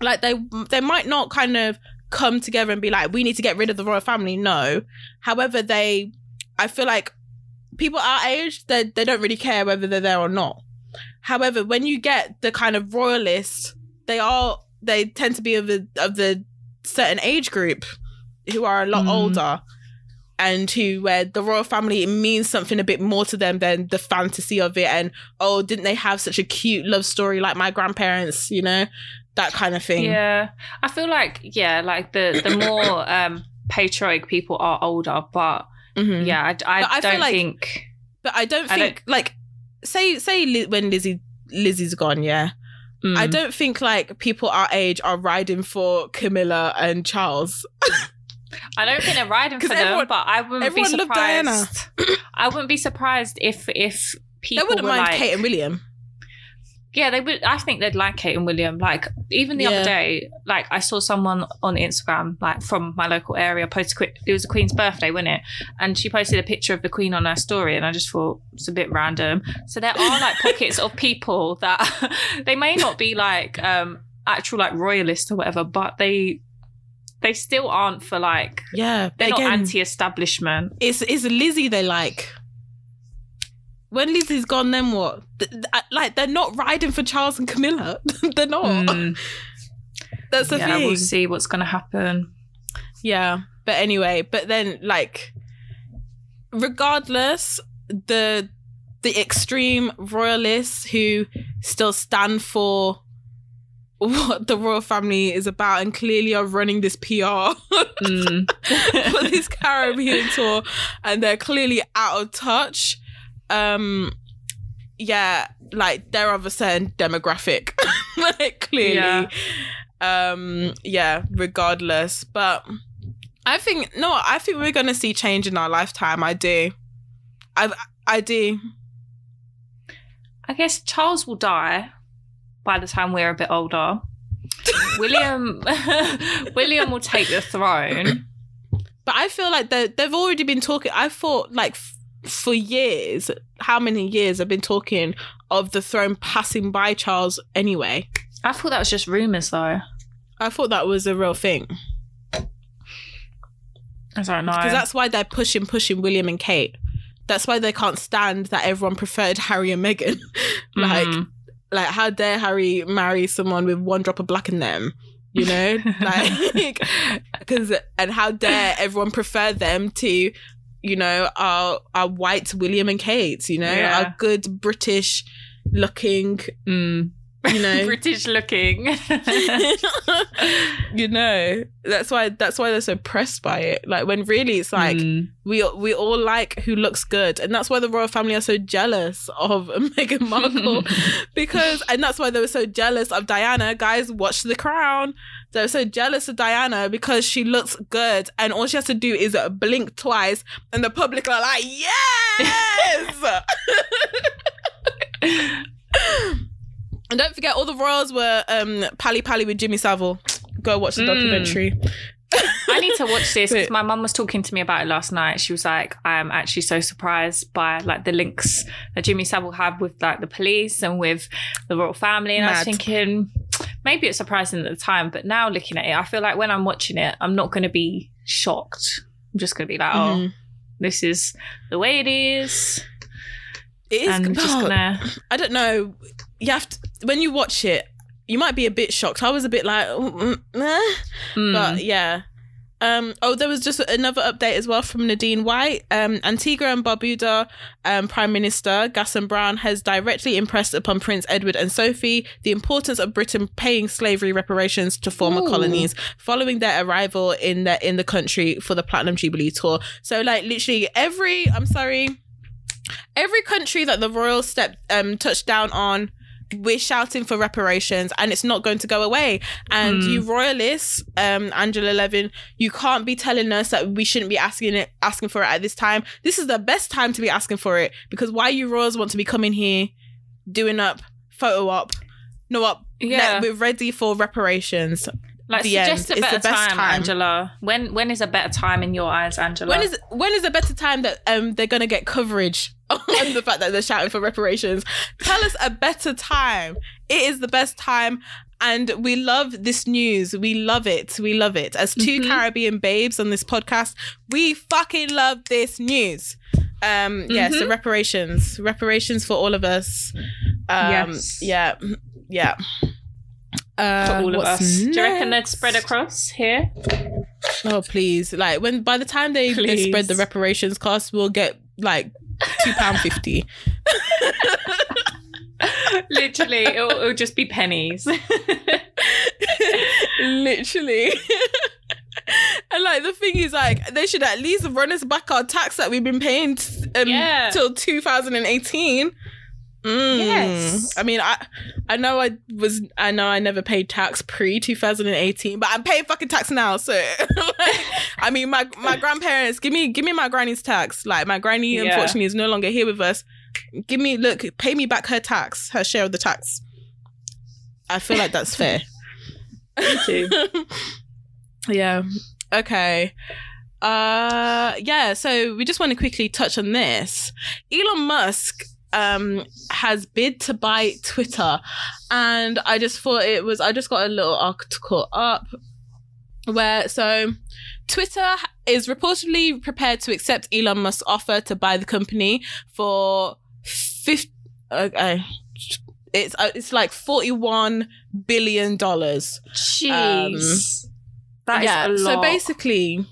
like they they might not kind of come together and be like we need to get rid of the royal family. No, however they, I feel like people our age they they don't really care whether they're there or not. However, when you get the kind of royalists, they are they tend to be of the of the certain age group who are a lot Mm. older and who where the royal family it means something a bit more to them than the fantasy of it and oh didn't they have such a cute love story like my grandparents you know that kind of thing Yeah, I feel like yeah, like the the more um patriotic people are older, but Mhm. yeah, I, I, I feel don't like- think but i don't I think like say say Li- when lizzie lizzie's gone yeah mm, i don't think like people our age are riding for camilla and charles I don't think they're riding for 'Cause them, but I wouldn't be everyone Diana. surprised. I wouldn't be surprised if if they people wouldn't were mind like, kate and william yeah, they would. I think they'd like Kate and William. Like even the Yeah. other day, like I saw someone on Instagram, like from my local area, post. It was the Queen's birthday, wasn't it? And she posted a picture of the Queen on her story, and I just thought it's a bit random. So there are like pockets of people that they may not be like um actual like royalists or whatever, but they they still aren't for like yeah they're not anti-establishment. it's it's lizzie they like when lizzie's gone then what Th- th- like they're not riding for charles and camilla they're not Mm, that's the yeah, thing we'll see what's gonna happen. Yeah. But anyway, but then like regardless, the the extreme royalists who still stand for what the royal family is about and clearly are running this PR Mm. for this Caribbean tour and they're clearly out of touch. Um yeah, like they're of a certain demographic. like clearly. Yeah. Um yeah, regardless. But I think no, I think we're gonna see change in our lifetime. I do. I I do. I guess Charles will die by the time we're a bit older. William William will take the throne. But I feel like they they've already been talking. I thought like for years, how many years I've been talking of the throne passing by Charles anyway. I thought that was just rumours though. I thought that was a real thing I don't know. because that's why they're pushing, pushing William and Kate. That's why they can't stand that everyone preferred Harry and Meghan. like, Mhm. like how dare Harry marry someone with one drop of black in them? You know, like because and how dare everyone prefer them to, you know, our our white William and Kate. You know, Yeah. our good British looking. Mm. You know, British looking. you know that's why that's why they're so pressed by it. Like when really it's like Mm. we we all like who looks good, and that's why the royal family are so jealous of Meghan Markle because, and that's why they were so jealous of Diana. Guys, watch The Crown. They were so jealous of Diana because she looks good, and all she has to do is blink twice, and the public are like, yes. And don't forget, all the royals were um pally pally with Jimmy Savile. Go watch the Mm. documentary. I need to watch this because my mum was talking to me about it last night. She was like, "I am actually so surprised by like the links that Jimmy Savile had with like the police and with the royal family." And I was thinking, maybe it's surprising at the time, but now looking at it, I feel like when I'm watching it, I'm not going to be shocked. I'm just going to be like, "Oh, Mhm. this is the way it is. It is. just oh, gonna. I don't know. You have to when you watch it, you might be a bit shocked. I was a bit like, mm. Mm. but yeah. Um, oh, there was just another update as well from Nadine White. Um, Antigua and Barbuda um, Prime Minister Gaston Browne has directly impressed upon Prince Edward and Sophie the importance of Britain paying slavery reparations to former Ooh. colonies following their arrival in the in the country for the Platinum Jubilee tour. So, like, literally every I'm sorry, every country that the royal stepped um touched down on we're shouting for reparations and it's not going to go away and Hmm. you royalists um angela levin you can't be telling us that we shouldn't be asking it asking for it at this time this is the best time to be asking for it because why you royals want to be coming here doing up photo op no up Yeah. we're ready for reparations Like the end. suggest a It's better time, time. Angela. When when is a better time in your eyes, Angela? when is when is a better time that um they're gonna get coverage on the fact that they're shouting for reparations? Tell us a better time. It is the best time. And we love this news. We love it. We love it. As 2 Mhm. Caribbean babes on this podcast, we fucking love this news. Um, yeah, so Mhm. reparations. Reparations for all of us. Um Yes. yeah. Yeah. Uh, for all of us? Do you reckon they'd spread across here? Oh please! Like when by the time they, they spread the reparations cost, we'll get like two pound fifty. Literally, it'll, it'll just be pennies. Literally. and like the thing is, like they should at least run us back our tax that we've been paying t- um, Yeah. till two thousand and eighteen. Mm. Yes. I mean, I I know I was I know I never paid tax pre 2018, but I'm paying fucking tax now. So I mean, my my grandparents give me give me my granny's tax. Like my granny, Yeah. unfortunately, is no longer here with us. Give me look, pay me back her tax, her share of the tax. I feel like that's fair. too. yeah. Okay. Uh yeah, so we just want to quickly touch on this. Elon Musk um has bid to buy Twitter and I just thought it was I just got a little article up where so Twitter is reportedly prepared to accept Elon Musk's offer to buy the company for 50 okay it's uh, it's like 41 billion dollars Jeez. That is yeah a lot. so basically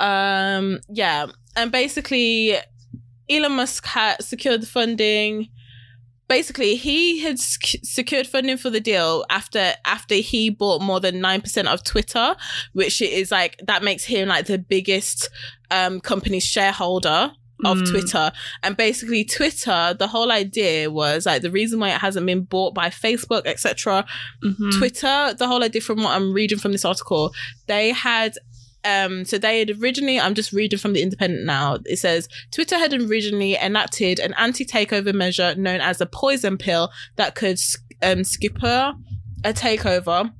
um yeah and basically elon musk had secured the funding basically he had sec- secured funding for the deal after after he bought more than 9% of twitter which is like that makes him like the biggest um company shareholder of Mm. Twitter. And basically Twitter, the whole idea was like the reason why it hasn't been bought by Facebook, etc. Mhm. Twitter, the whole idea from what I'm reading from this article, they had um so they had originally I'm just reading from the independent now. It says Twitter had originally enacted an anti-takeover measure known as a poison pill that could um skipper a takeover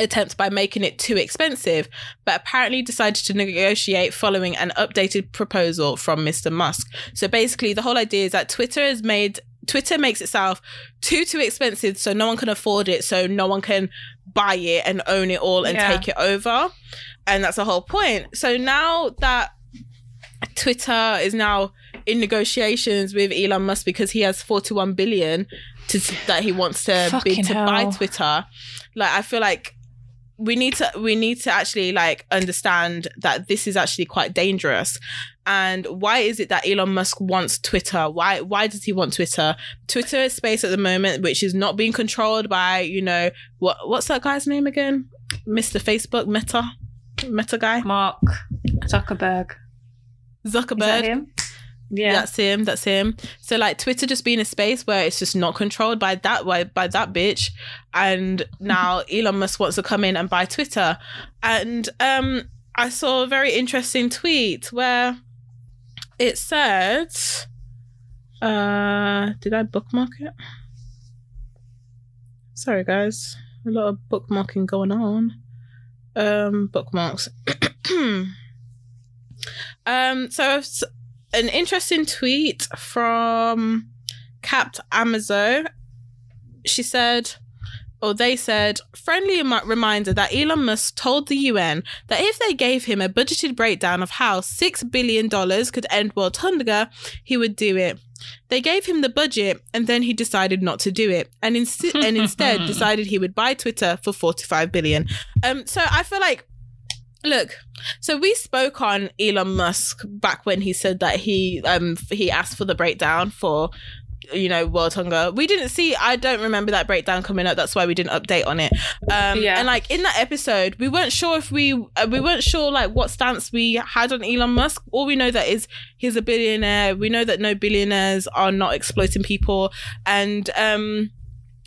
attempt by making it too expensive, but apparently decided to negotiate following an updated proposal from Mr. Musk. So basically the whole idea is that Twitter has made Twitter makes itself too too expensive so no one can afford it so no one can buy it and own it all and Yeah. take it over. And that's the whole point. So now that Twitter is now in negotiations with Elon Musk because he has 41 billion to that he wants to Fucking bid to buy. Twitter. Like I feel like we need to we need to actually like understand that this is actually quite dangerous. And why is it that Elon Musk wants Twitter? Why why does he want Twitter? Twitter is space at the moment which is not being controlled by, you know, what what's that guy's name again? Mr. Facebook, Meta. Meta guy. Mark Zuckerberg. That Zuckerberg. him? Yeah. That's him. That's him. So like Twitter just being a space where it's just not controlled by that by, by that bitch, and now Elon Musk wants to come in and buy Twitter, and um I saw a very interesting tweet where it said, uh, did I bookmark it? Sorry guys, a lot of bookmarking going on. Um, bookmarks. um, so an interesting tweet from Capt Amazo. She said, or they said, friendly reminder that Elon Musk told the UN that if they gave him a budgeted breakdown of how $6 billion could end world hunger, he would do it. They gave him the budget and then he decided not to do it and, insi- and instead decided he would buy Twitter for 45 billion. Um, so I feel like Look, so we spoke on Elon Musk back when he said that he um he asked for the breakdown for you know world hunger. We didn't see. I don't remember that breakdown coming up. That's why we didn't update on it. Um, Yeah. And like in that episode, we weren't sure if we uh, we weren't sure like what stance we had on Elon Musk. All we know that is he's a billionaire. We know that no billionaires are not exploiting people, and um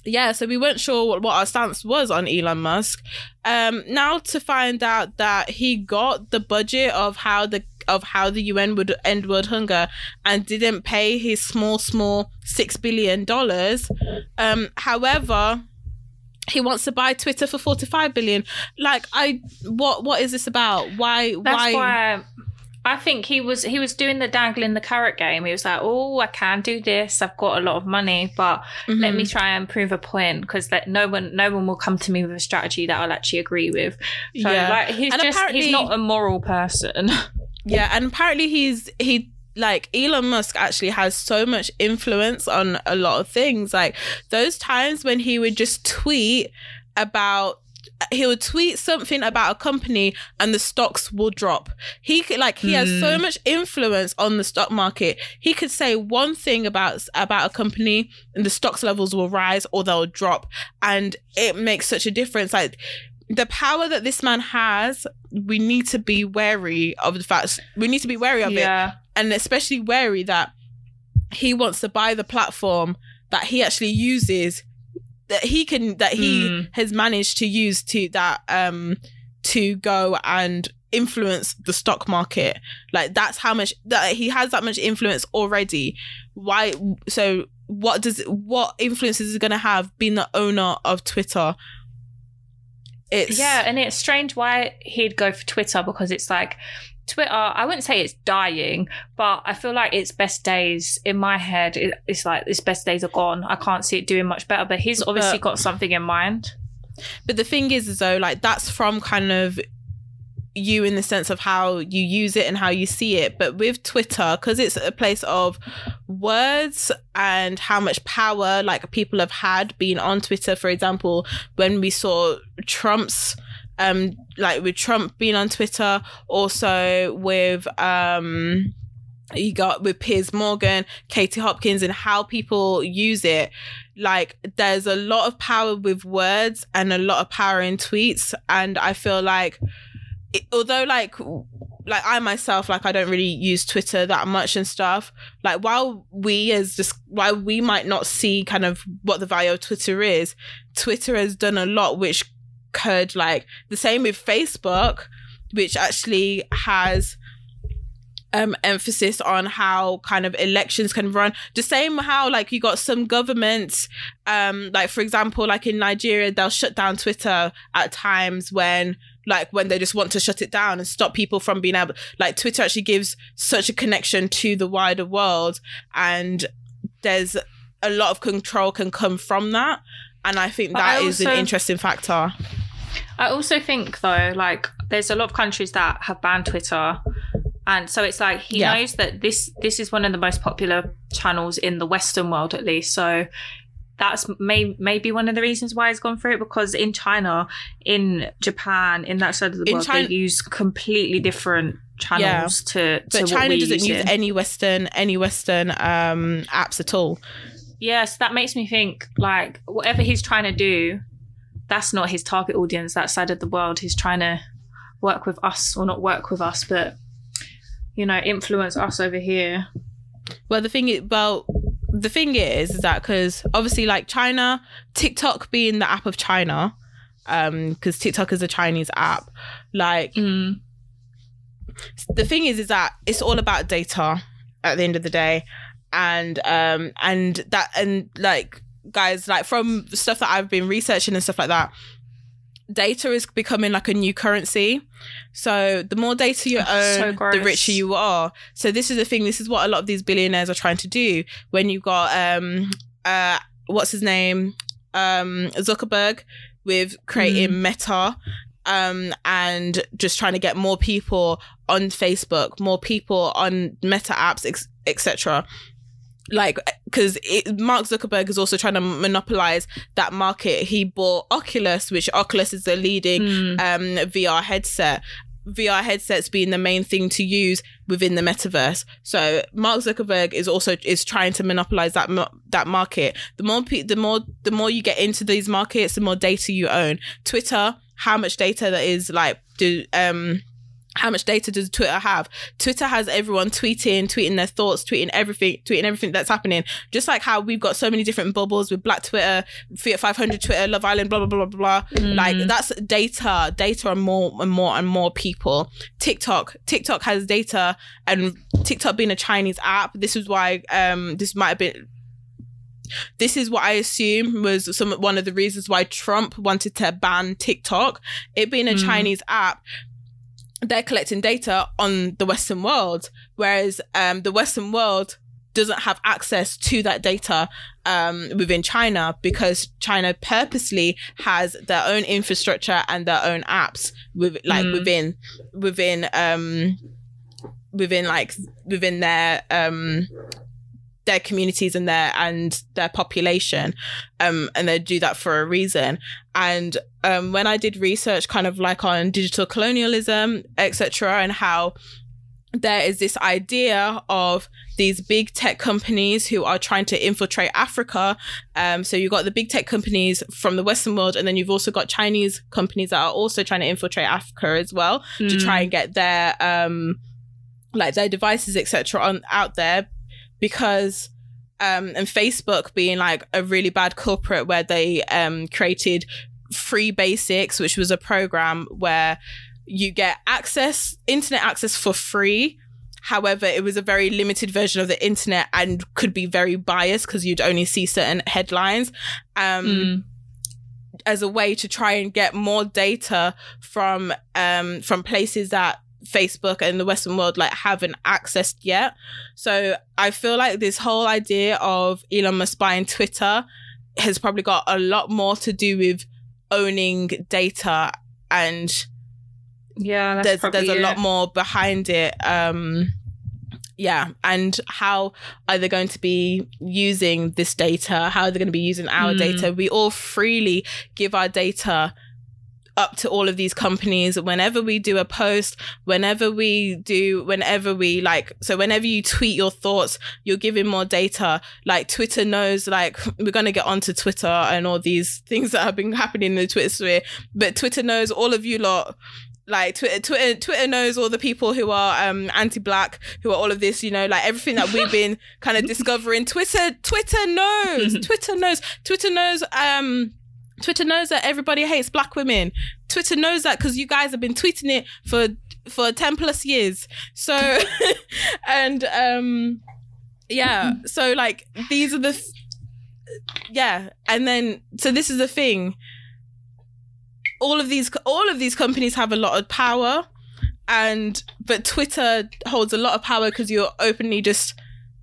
yeah, so we weren't sure what, what our stance was on Elon Musk. Um, now to find out that he got the budget of how the of how the UN would end world hunger and didn't pay his small small six billion dollars. Um, however, he wants to buy Twitter for forty five billion. Like, I what what is this about? Why That's why? why, I think he was he was doing the dangling the carrot game. He was like, "Oh, I can do this. I've got a lot of money, but let Mm-hmm. me try and prove a point because that no one no one will come to me with a strategy that I'll actually agree with." So Yeah. like he's And just apparently- he's not a moral person. Yeah, and apparently he's he like Elon Musk actually has so much influence on a lot of things. Like those times when he would just tweet about he would tweet something about a company and the stocks will drop. He could like he has so hmm. much influence on the stock market. He could say one thing about about a company and the stocks levels will rise or they'll drop and it makes such a difference like the power that this man has, we need to be wary of the fact. We need to be wary of it, and especially wary that he wants to buy the platform that he actually uses, that he can, that he Mm. has managed to use to that um to go and influence the stock market. Like that's how much that he has that much influence already. Why? So what does what influence is he going to have being the owner of Twitter? It's yeah, and it's strange why he'd go for Twitter because it's like Twitter. I wouldn't say it's dying, but I feel like its best days in my head. It, it's like its best days are gone. I can't see it doing much better. But he's obviously But- got something in mind. But the thing is, is though, like that's from kind of you in the sense of how you use it and how you see it. But with Twitter, because it's a place of words and how much power like people have had being on Twitter. For example, when we saw Trump's um like with Trump being on Twitter, also with um you got with Piers Morgan, Katie Hopkins, and how people use it. Like, there's a lot of power with words and a lot of power in tweets. And I feel like, it, although, like, like I myself, like, I don't really use Twitter that much and stuff. Like, while we as just, while we might not see kind of what the value of Twitter is, Twitter has done a lot which could, like, the same with Facebook, which actually has um emphasis on how kind of elections can run the same how like you got some governments um like for example like in Nigeria they'll shut down Twitter at times when like when they just want to shut it down and stop people from being able like Twitter actually gives such a connection to the wider world and there's a lot of control can come from that and I think But that I is an interesting factor I also think though, like there's a lot of countries that have banned Twitter. And so it's like he Yeah. knows that this this is one of the most popular channels in the Western world, at least. So that's may maybe one of the reasons why he's gone for it because in China, in Japan, in that side of the In world, China- they use completely different channels to, to but China doesn't use use any western any western um apps at all Yes, that makes me think like whatever he's trying to do, that's not his target audience, that side of the world. He's trying to work with us, or not work with us, but you know, influence us over here. Well, the thing is, well, the thing is, is that because obviously, like China, TikTok being the app of China, um, because TikTok is a Chinese app, like Mm. the thing is, is that it's all about data at the end of the day, and um, and that and like guys, like from stuff that I've been researching and stuff like that. Data is becoming like a new currency. So the more data you So own, the richer you are. So this is the thing. This is what a lot of these billionaires are trying to do. When you've got um uh what's his name? um, Zuckerberg with creating Meta um, and just trying to get more people on Facebook, more people on Meta apps, etc. Like, because Mark Zuckerberg is also trying to monopolize that market. He bought Oculus, which Oculus is the leading Mm. um, VR headset. VR headsets being the main thing to use within the metaverse. So Mark Zuckerberg is also is trying to monopolize that that market. The more pe- the more the more you get into these markets, the more data you own. Twitter, how much data that is like do um how much data does Twitter have? Twitter has everyone tweeting, tweeting their thoughts, tweeting everything, tweeting everything that's happening. Just like how we've got so many different bubbles with Black Twitter, Fiat 500 Twitter, Love Island, blah, blah, blah, blah, blah. Like that's data, data on more and more and more people. TikTok, TikTok has data and TikTok being a Chinese app. This is why, um, this might have been, this is what I assume was some one of the reasons why Trump wanted to ban TikTok. It being a Mm. Chinese app, they're collecting data on the Western world, whereas um, the Western world doesn't have access to that data um, within China because China purposely has their own infrastructure and their own apps with like Mm. within within um within like within their um their communities and their and their population um and they do that for a reason and um when i did research kind of like on digital colonialism etc and how there is this idea of these big tech companies who are trying to infiltrate Africa. Um, so you've got the big tech companies from the Western world, and then you've also got Chinese companies that are also trying to infiltrate Africa as well to Mm. try and get their um, like their devices etc. on out there because um, and Facebook being like a really bad culprit where they um, created Free Basics, which was a program where you get access, internet access for free. However, it was a very limited version of the internet and could be very biased because you'd only see certain headlines. Um, Mm. as a way to try and get more data from um from places that Facebook and the Western world like haven't accessed yet. So I feel like this whole idea of Elon Musk buying Twitter has probably got a lot more to do with owning data and Yeah, that's there's there's a it. lot more behind it. Um yeah, and how are they going to be using this data? How are they going to be using our Mm. data? We all freely give our data up to all of these companies. Whenever we do a post whenever we do whenever we like so whenever you tweet your thoughts you're giving more data. Like twitter knows like we're going to get onto twitter and all these things that have been happening in the twitter sphere but twitter knows all of you lot. Like Twitter, Twitter, Twitter knows all the people who are um anti-black, who are all of this, you know, like everything that we've been kind of discovering. Twitter, Twitter knows, Twitter knows, Twitter knows, um, Twitter knows that everybody hates black women. Twitter knows that because you guys have been tweeting it for for ten plus years. So, and um, yeah, so like these are the, th- yeah, and then so this is the thing all of these all of these companies have a lot of power and but twitter holds a lot of power because you're openly just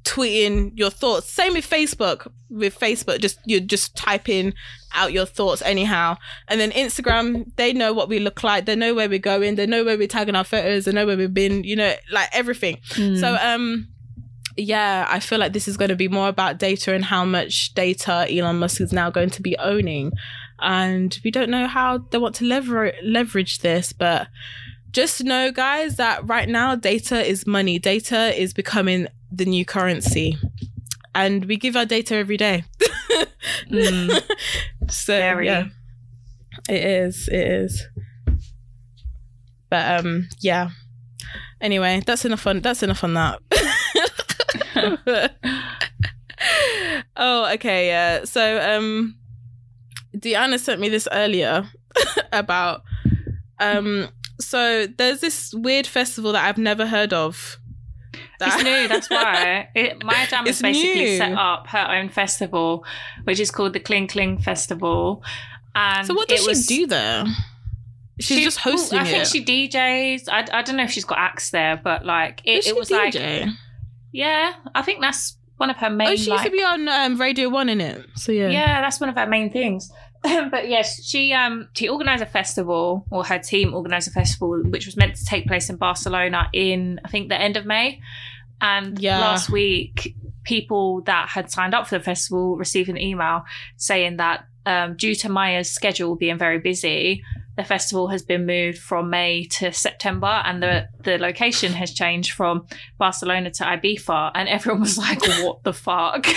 tweeting your thoughts same with facebook with facebook just you're just typing out your thoughts anyhow and then instagram they know what we look like they know where we're going they know where we're tagging our photos they know where we've been you know like everything Mm. so um yeah, I feel like this is going to be more about data and how much data Elon Musk is now going to be owning. And we don't know how they want to lever- leverage this, but just know, guys, that right now data is money. Data is becoming the new currency. And we give our data every day. Mm. So, Very. yeah, it is. It is. But um, yeah. Anyway, that's enough on that's enough on that. oh, okay, yeah. So um Deanna sent me this earlier about um so there's this weird festival that I've never heard of. It's new, that's why. It, my jam has basically new. set up her own festival, which is called the Kling Kling Festival. And So what does it she was- do there? She's she- just hosting well, I think she DJs. I, I don't know if she's got acts there, but like it, it was like yeah, I think that's one of her main. Oh, she used like- to be on um, Radio One in it. So yeah. yeah, that's one of her main things. but yes, she um she organised a festival, or her team organised a festival, which was meant to take place in Barcelona in I think the end of May. And Yeah. last week, people that had signed up for the festival received an email saying that um, due to Maya's schedule being very busy, the festival has been moved from May to September, and the the location has changed from Barcelona to Ibiza. And everyone was like, "What the fuck?"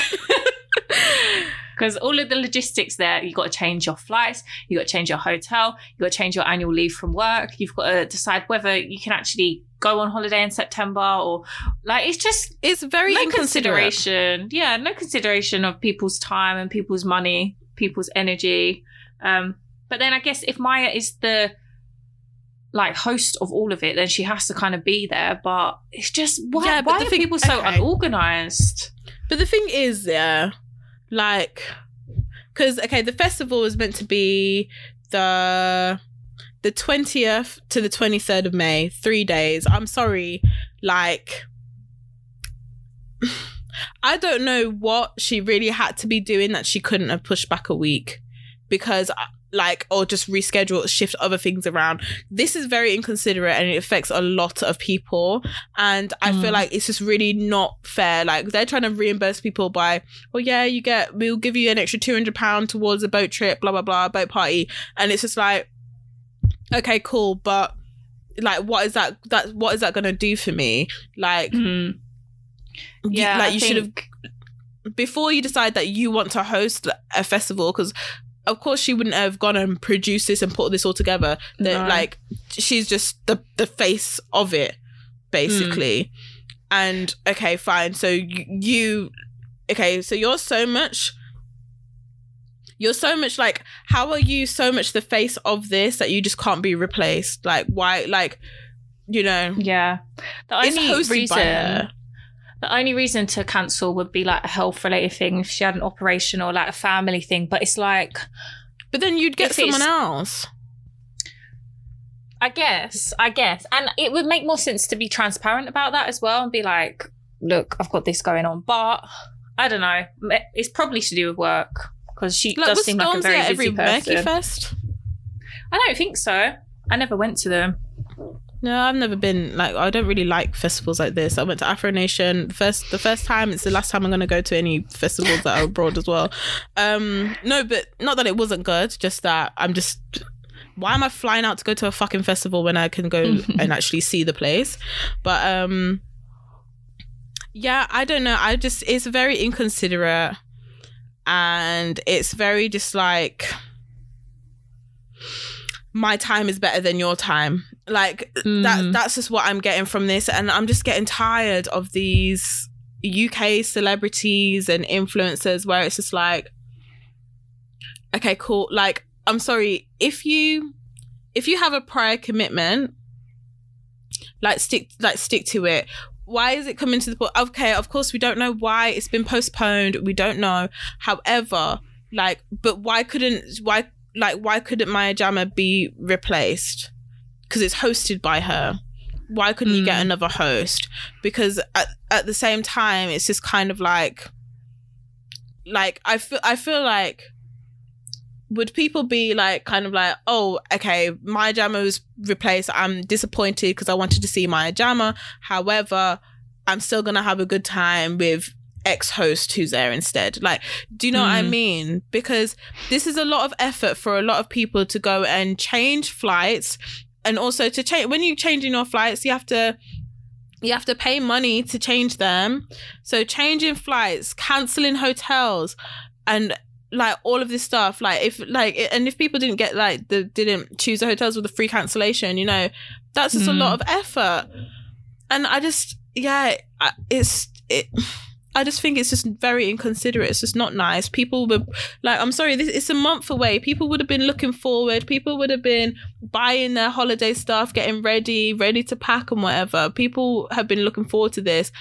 Because all of the logistics there, you got to change your flights, you got to change your hotel, you got to change your annual leave from work. You've got to decide whether you can actually go on holiday in September or like it's just It's very no consideration. Yeah, no consideration of people's time and people's money, people's energy. Um, but then I guess if Maya is the like host of all of it, then she has to kind of be there. But it's just why, Yeah, but why the are thing- people so okay. unorganized? But the thing is, yeah, like, because okay, the festival is meant to be the the twentieth to the twenty third of May, three days. I'm sorry, like. I don't know what she really had to be doing that she couldn't have pushed back a week because like or just reschedule shift other things around. This is very inconsiderate and it affects a lot of people. And i feel Mm. like it's just really not fair. Like they're trying to reimburse people by well yeah you get we'll give you an extra 200 pound towards a boat trip blah blah blah boat party. And it's just like okay cool but like what is that that what is that gonna do for me? Like Mm. you- Yeah, like I you should have before you decide that you want to host a festival because of course she wouldn't have gone and produced this and put this all together. That No. like she's just the the face of it basically. And okay fine. So you, you okay so you're so much you're so much like how are you so much the face of this that you just can't be replaced? Like why like you know. Yeah, the only reason the only reason to cancel would be like a health related thing if she had an operation or like a family thing. But it's like but then you'd get someone else I guess, I guess. And it would make more sense to be transparent about that as well and be like, look, I've got this going on. But I don't know. It's probably to do with work because she like does seem like a very busy every Murky person. Fest I don't think so. I never went to them. No, I've never been like I don't really like festivals like this. I went to Afro Nation first the first time. It's the last time I'm gonna go to any festivals that are abroad as well. Um, no, but not that it wasn't good. Just that I'm just. Why am I flying out to go to a fucking festival when I can go and actually see the place? But um, yeah, I don't know. I just it's very inconsiderate, and it's very just like my time is better than your time. Like that Mm. that's just what I'm getting from this and I'm just getting tired of these UK celebrities and influencers where it's just like okay, cool. Like I'm sorry, if you if you have a prior commitment like stick like stick to it. Why is it coming to the point? Okay, of course we don't know why it's been postponed. We don't know. However, like, but why couldn't why like why couldn't Maya Jama be replaced? Because it's hosted by her. Why couldn't you get Mm. another host? Because at at the same time, it's just kind of like, like I feel I feel like would people be like kind of like oh okay Maya Jama was replaced i'm disappointed because i wanted to see Maya Jama however i'm still gonna have a good time with ex host who's there instead like do you know what i Mm. mean because this is a lot of effort for a lot of people to go and change flights and also to change when you're changing your flights you have to you have to pay money to change them so changing flights canceling hotels and like all of this stuff like if like and if people didn't get like the didn't choose the hotels with a free cancellation you know that's just a Mm. lot of effort and i just yeah I- it's it I just think it's just very inconsiderate. It's just not nice. People were like, I'm sorry, this it's a month away. People would have been looking forward. People would have been buying their holiday stuff, getting ready, ready to pack and whatever. People have been looking forward to this.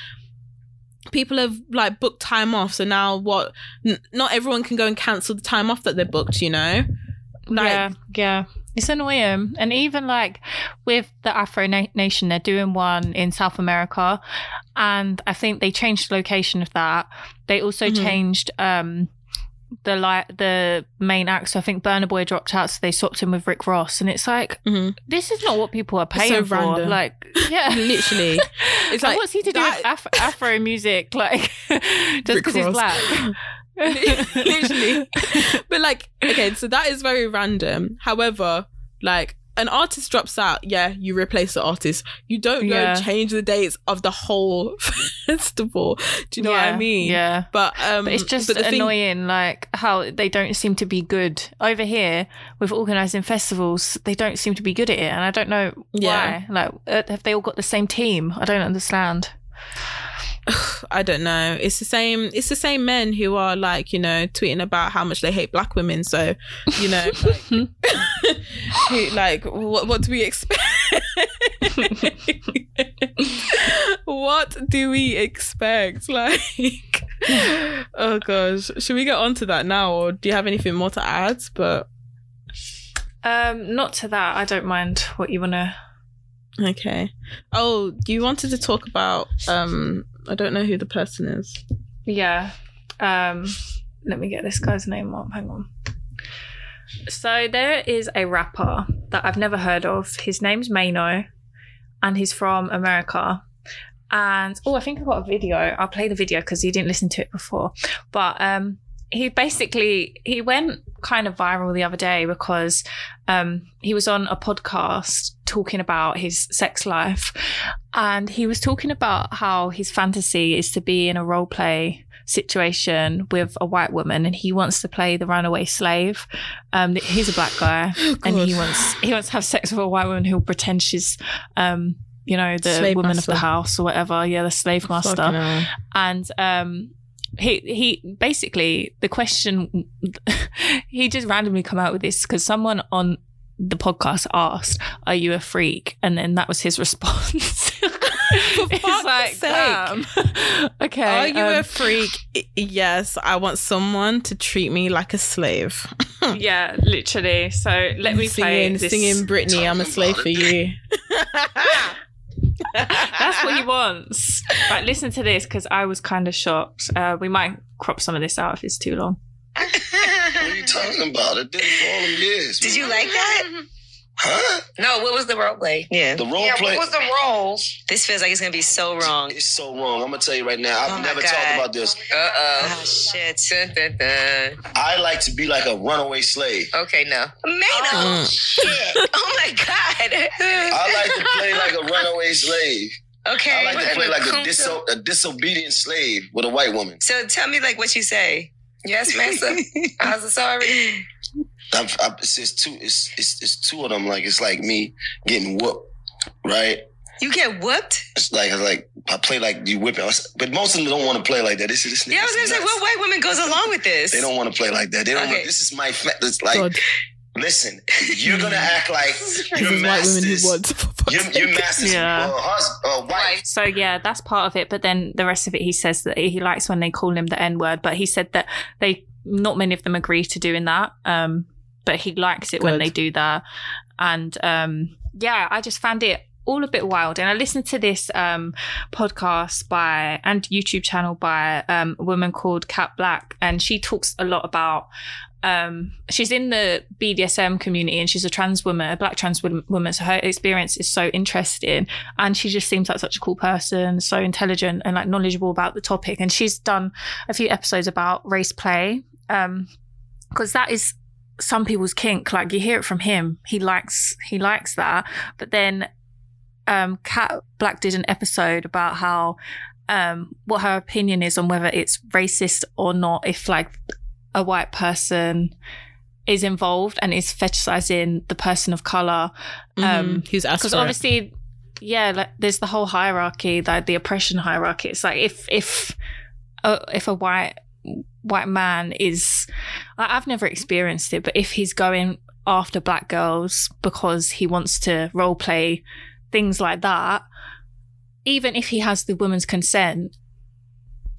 People have like booked time off. So now what? N- not everyone can go and cancel the time off that they're booked. You know, like yeah, yeah. It's annoying. And even like with the Afro Na- Nation, they're doing one in South America. And I think they changed the location of that. They also Mhm. changed um, the li- the main act. So I think Burna Boy dropped out, so they swapped him with Rick Ross. And it's like, Mhm. this is not what people are so paying for. random. Like, yeah. Literally. It's like what's he to do with Af- Afro music? Like, just because he's black. literally but like okay so that is very random however like an artist drops out yeah you replace the artist you don't go Yeah. change the dates of the whole festival do you know what i mean Yeah. but um But it's just but the thing- annoying, like how they don't seem to be good over here with organising festivals. They don't seem to be good at it, and I don't know Yeah. why. Like, uh, have they all got the same team? I don't understand. I don't know. It's the same. It's the same men who are like, you know, tweeting about how much they hate black women. So, you know, like, who, like what? What do we expect? what do we expect? Like, oh gosh, should we get onto that now, or do you have anything more to add? But Um, not to that. I don't mind what you want to. okay. Oh, you wanted to talk about? Um, I don't know who the person is. Yeah. Um, let me get this guy's name up. Hang on. So there is a rapper that I've never heard of. His name's Mano, and he's from America. And oh, I think I've got a video. I'll play the video because you didn't listen to it before. But um, he basically he went kind of viral the other day because um, he was on a podcast talking about his sex life, and he was talking about how his fantasy is to be in a role play situation with a white woman and he wants to play the runaway slave. Um he's a black guy and he wants he wants to have sex with a white woman who'll pretend she's um you know the Slave woman master. of the house or whatever. Yeah the slave master. and um he he basically the question he just randomly come out with this because someone on the podcast asked are you a freak and then that was his response it's like damn. okay Are you a um, freak? Yes, I want someone to treat me like a slave. yeah literally so let me play singing, this singing Britney, I'm a slave for you. that's what he wants right listen to this because i was kind of shocked uh we might crop some of this out if it's too long What are you talking about? It did it for all them years. Did you like that? Huh? No, what was the role play? Yeah. The role yeah, play. What was the roles? This feels like it's gonna be so wrong. It's so wrong. I'm gonna tell you right now. I've Oh never God. talked about this. Uh oh. Ah, shit. Dun, dun, dun. I like to be like a runaway slave. Okay, no. Mano. Mm. Shit. Oh my god. I like to play like a runaway slave. Okay. I like to play like a, diso- a disobedient slave with a white woman. So tell me like what you say. Yes, master. I'm so sorry. I'm, I'm, it's, it's two. It's, it's it's two of them. Like it's like me getting whooped, right? You get whooped? It's like it's like I play like you whipping, but most of them don't want to play like that. This is this. Yeah, I was gonna nigga's say, nuts. what white woman goes along with this? They don't want to play like that. They don't. Okay. Want, this is my. Fa- it's like God, listen. You're gonna act like this your is white women who masters. want. for fuck's Your, your masters. Yeah. Uh, hus- uh, wife. So yeah, that's part of it. But then the rest of it, he says that he likes when they call him the N word. But he said that they, not many of them agree to doing that. Um, but he likes it when they do that. And um, yeah, I just found it all a bit wild. And I listened to this um podcast by and YouTube channel by um, a woman called Kat Blaque, and she talks a lot about. Um, she's in the BDSM community and she's a trans woman, a black trans woman. So her experience is so interesting and she just seems like such a cool person, so intelligent and like knowledgeable about the topic. And she's done a few episodes about race play, um, because that is some people's kink. Like you hear it from him, he likes he likes that. But then, um, Kat Blaque did an episode about how um what her opinion is on whether it's racist or not if like a white person is involved and is fetishizing the person of color um Mhm, who's asked because for it. obviously yeah like, there's the whole hierarchy like the oppression hierarchy it's like if if uh, if a white white man is i've never experienced it but if he's going after black girls because he wants to role play things like that even if he has the woman's consent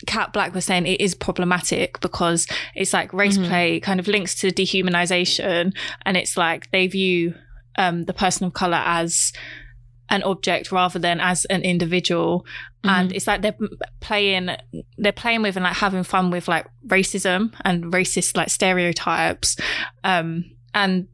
Kat Blaque was saying it is problematic because it's like race Mhm. play kind of links to dehumanization and it's like they view um, the person of color as an object rather than as an individual. And it's like they're playing they're playing with and like having fun with like racism and racist like stereotypes. Um and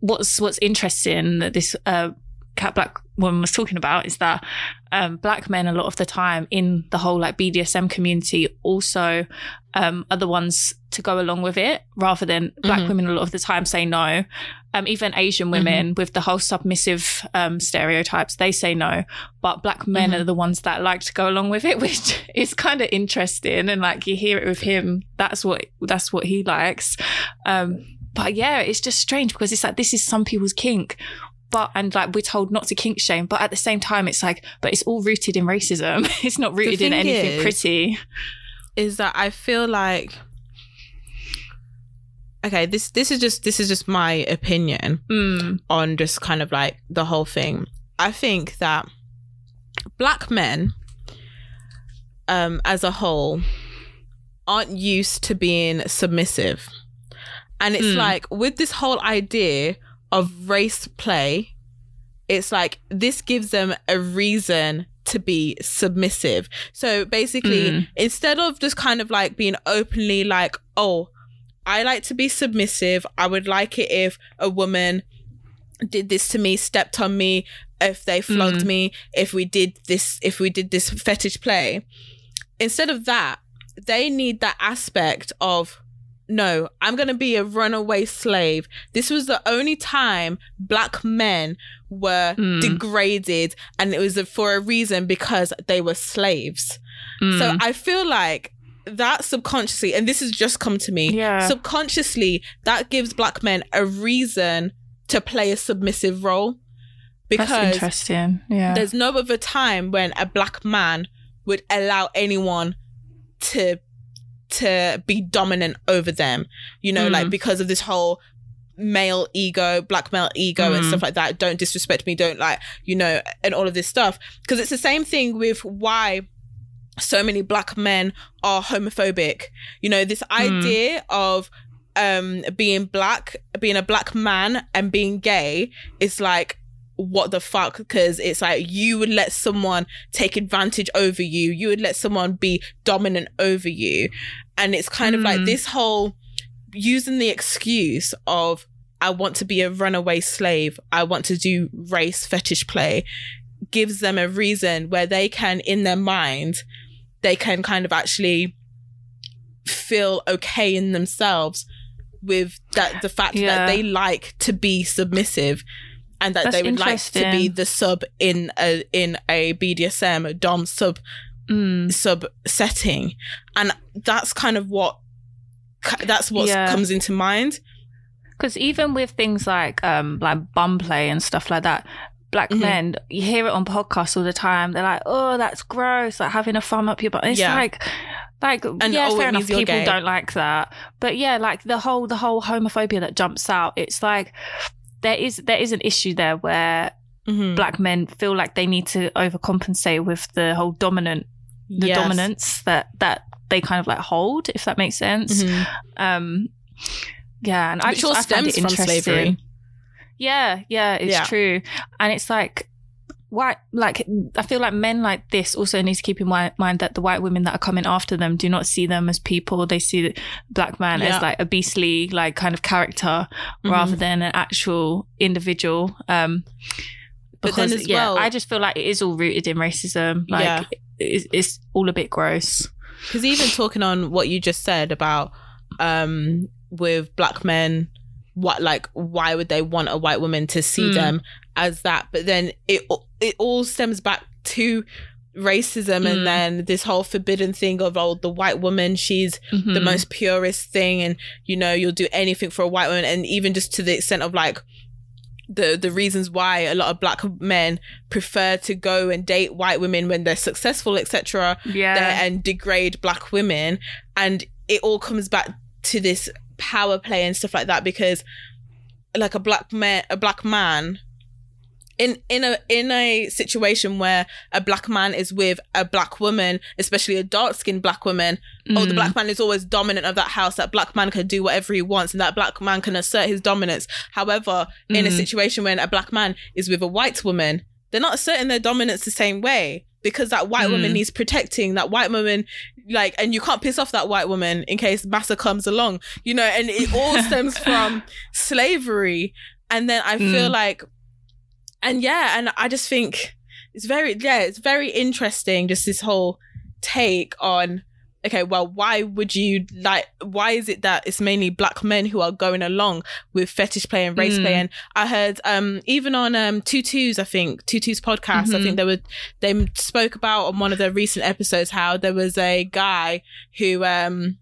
what's what's interesting that this uh Kat Blaque woman was talking about is that um, black men a lot of the time in the whole like BDSM community also um, are the ones to go along with it rather than black Mhm. women a lot of the time say no. Um, even Asian women with the whole submissive um, stereotypes, they say no, but black men Mhm. are the ones that like to go along with it, which is kind of interesting. And like you hear it with him, that's what that's what he likes. Um, but yeah, it's just strange because it's like this is some people's kink. But and like we're told not to kink shame, but at the same time, it's like, but it's all rooted in racism. it's not rooted in anything is- pretty. is that I feel like okay, this this is just this is just my opinion Mm, on just kind of like the whole thing. I think that black men um as a whole aren't used to being submissive. And it's Mm. like with this whole idea of race play, it's like this gives them a reason to be submissive. So basically, Mm. instead of just kind of like being openly like, oh, I like to be submissive. I would like it if a woman did this to me, stepped on me, if they flogged Mm. me, if we did this, if we did this fetish play. Instead of that, they need that aspect of no, I'm going to be a runaway slave. This was the only time black men were Mm. degraded, and it was for a reason because they were slaves. So mm. I feel like that subconsciously, and this has just come to me, Yeah. subconsciously, that gives black men a reason to play a submissive role. that's Because interesting. Yeah. there's no other time when a black man would allow anyone to to be dominant over them. You know, Mm. like because of this whole male ego, black male ego and Mm. stuff like that. Don't disrespect me, don't like, you know, and all of this stuff. Because it's the same thing with why so many black men are homophobic. You know, this idea of um being black, being a black man and being gay is like what the fuck because it's like you would let someone take advantage over you you would let someone be dominant over you and it's kind of like Mm. this whole using the excuse of i want to be a runaway slave i want to do race fetish play gives them a reason where they can in their mind they can kind of actually feel okay in themselves with that the fact Yeah. that they like to be submissive and that That's they would like to be the sub in a in a BDSM a dom sub Mm. sub setting and that's kind of what that's what Yeah. comes into mind Because even with things like um like bum play and stuff like that, black Mhm. men you hear it on podcasts all the time. They're like, "Oh, that's gross!" Like having a thumb up your butt. It's Yeah. like, like And, yeah, fair enough. People gay. don't like that, but yeah, like the whole the whole homophobia that jumps out. It's like there is there is an issue there where Mhm. black men feel like they need to overcompensate with the whole dominant the Yes. dominance that that they kind of like hold, if that makes sense. Mhm. Um, yeah, and I just all I find stems it from interesting. slavery. Yeah, yeah, it's Yeah. true, and it's like white. Like I feel like men like this also need to keep in mind that the white women that are coming after them do not see them as people. They see the black man Yeah. as like a beastly, like kind of character Mhm. rather than an actual individual. Um, But then because as yeah, well- I just feel like it is all rooted in racism. Like Yeah. it's, it's all a bit gross. because even talking on what you just said about um with black men what like why would they want a white woman to see Mm. them as that but then it it all stems back to racism Mm. and then this whole forbidden thing of oh the white woman she's the Mhm. most purest thing and you know you'll do anything for a white woman and even just to the extent of like the the reasons why a lot of black men prefer to go and date white women when they're successful etc yeah. and degrade black women and it all comes back to this power play and stuff like that because like a black man a black man in in a in a situation where a black man is with a black woman, especially a dark skinned black woman, oh, the Mm. black man is always dominant of that house. That black man can do whatever he wants, and that black man can assert his dominance. However, in a Mm. situation when a black man is with a white woman, they're not asserting their dominance the same way because that white woman Mm. needs protecting. That white woman, like, and you can't piss off that white woman in case massa comes along, you know. And it all stems from slavery. And then I feel Mm. like, and yeah, and I just think it's very, yeah, it's very interesting. Just this whole take on okay well why would you like why is it that it's mainly black men who are going along with fetish play and race Mm. play and i heard um even on um tutus i think tutus podcast i Mhm. think they were they spoke about on one of their recent episodes how there was a guy who um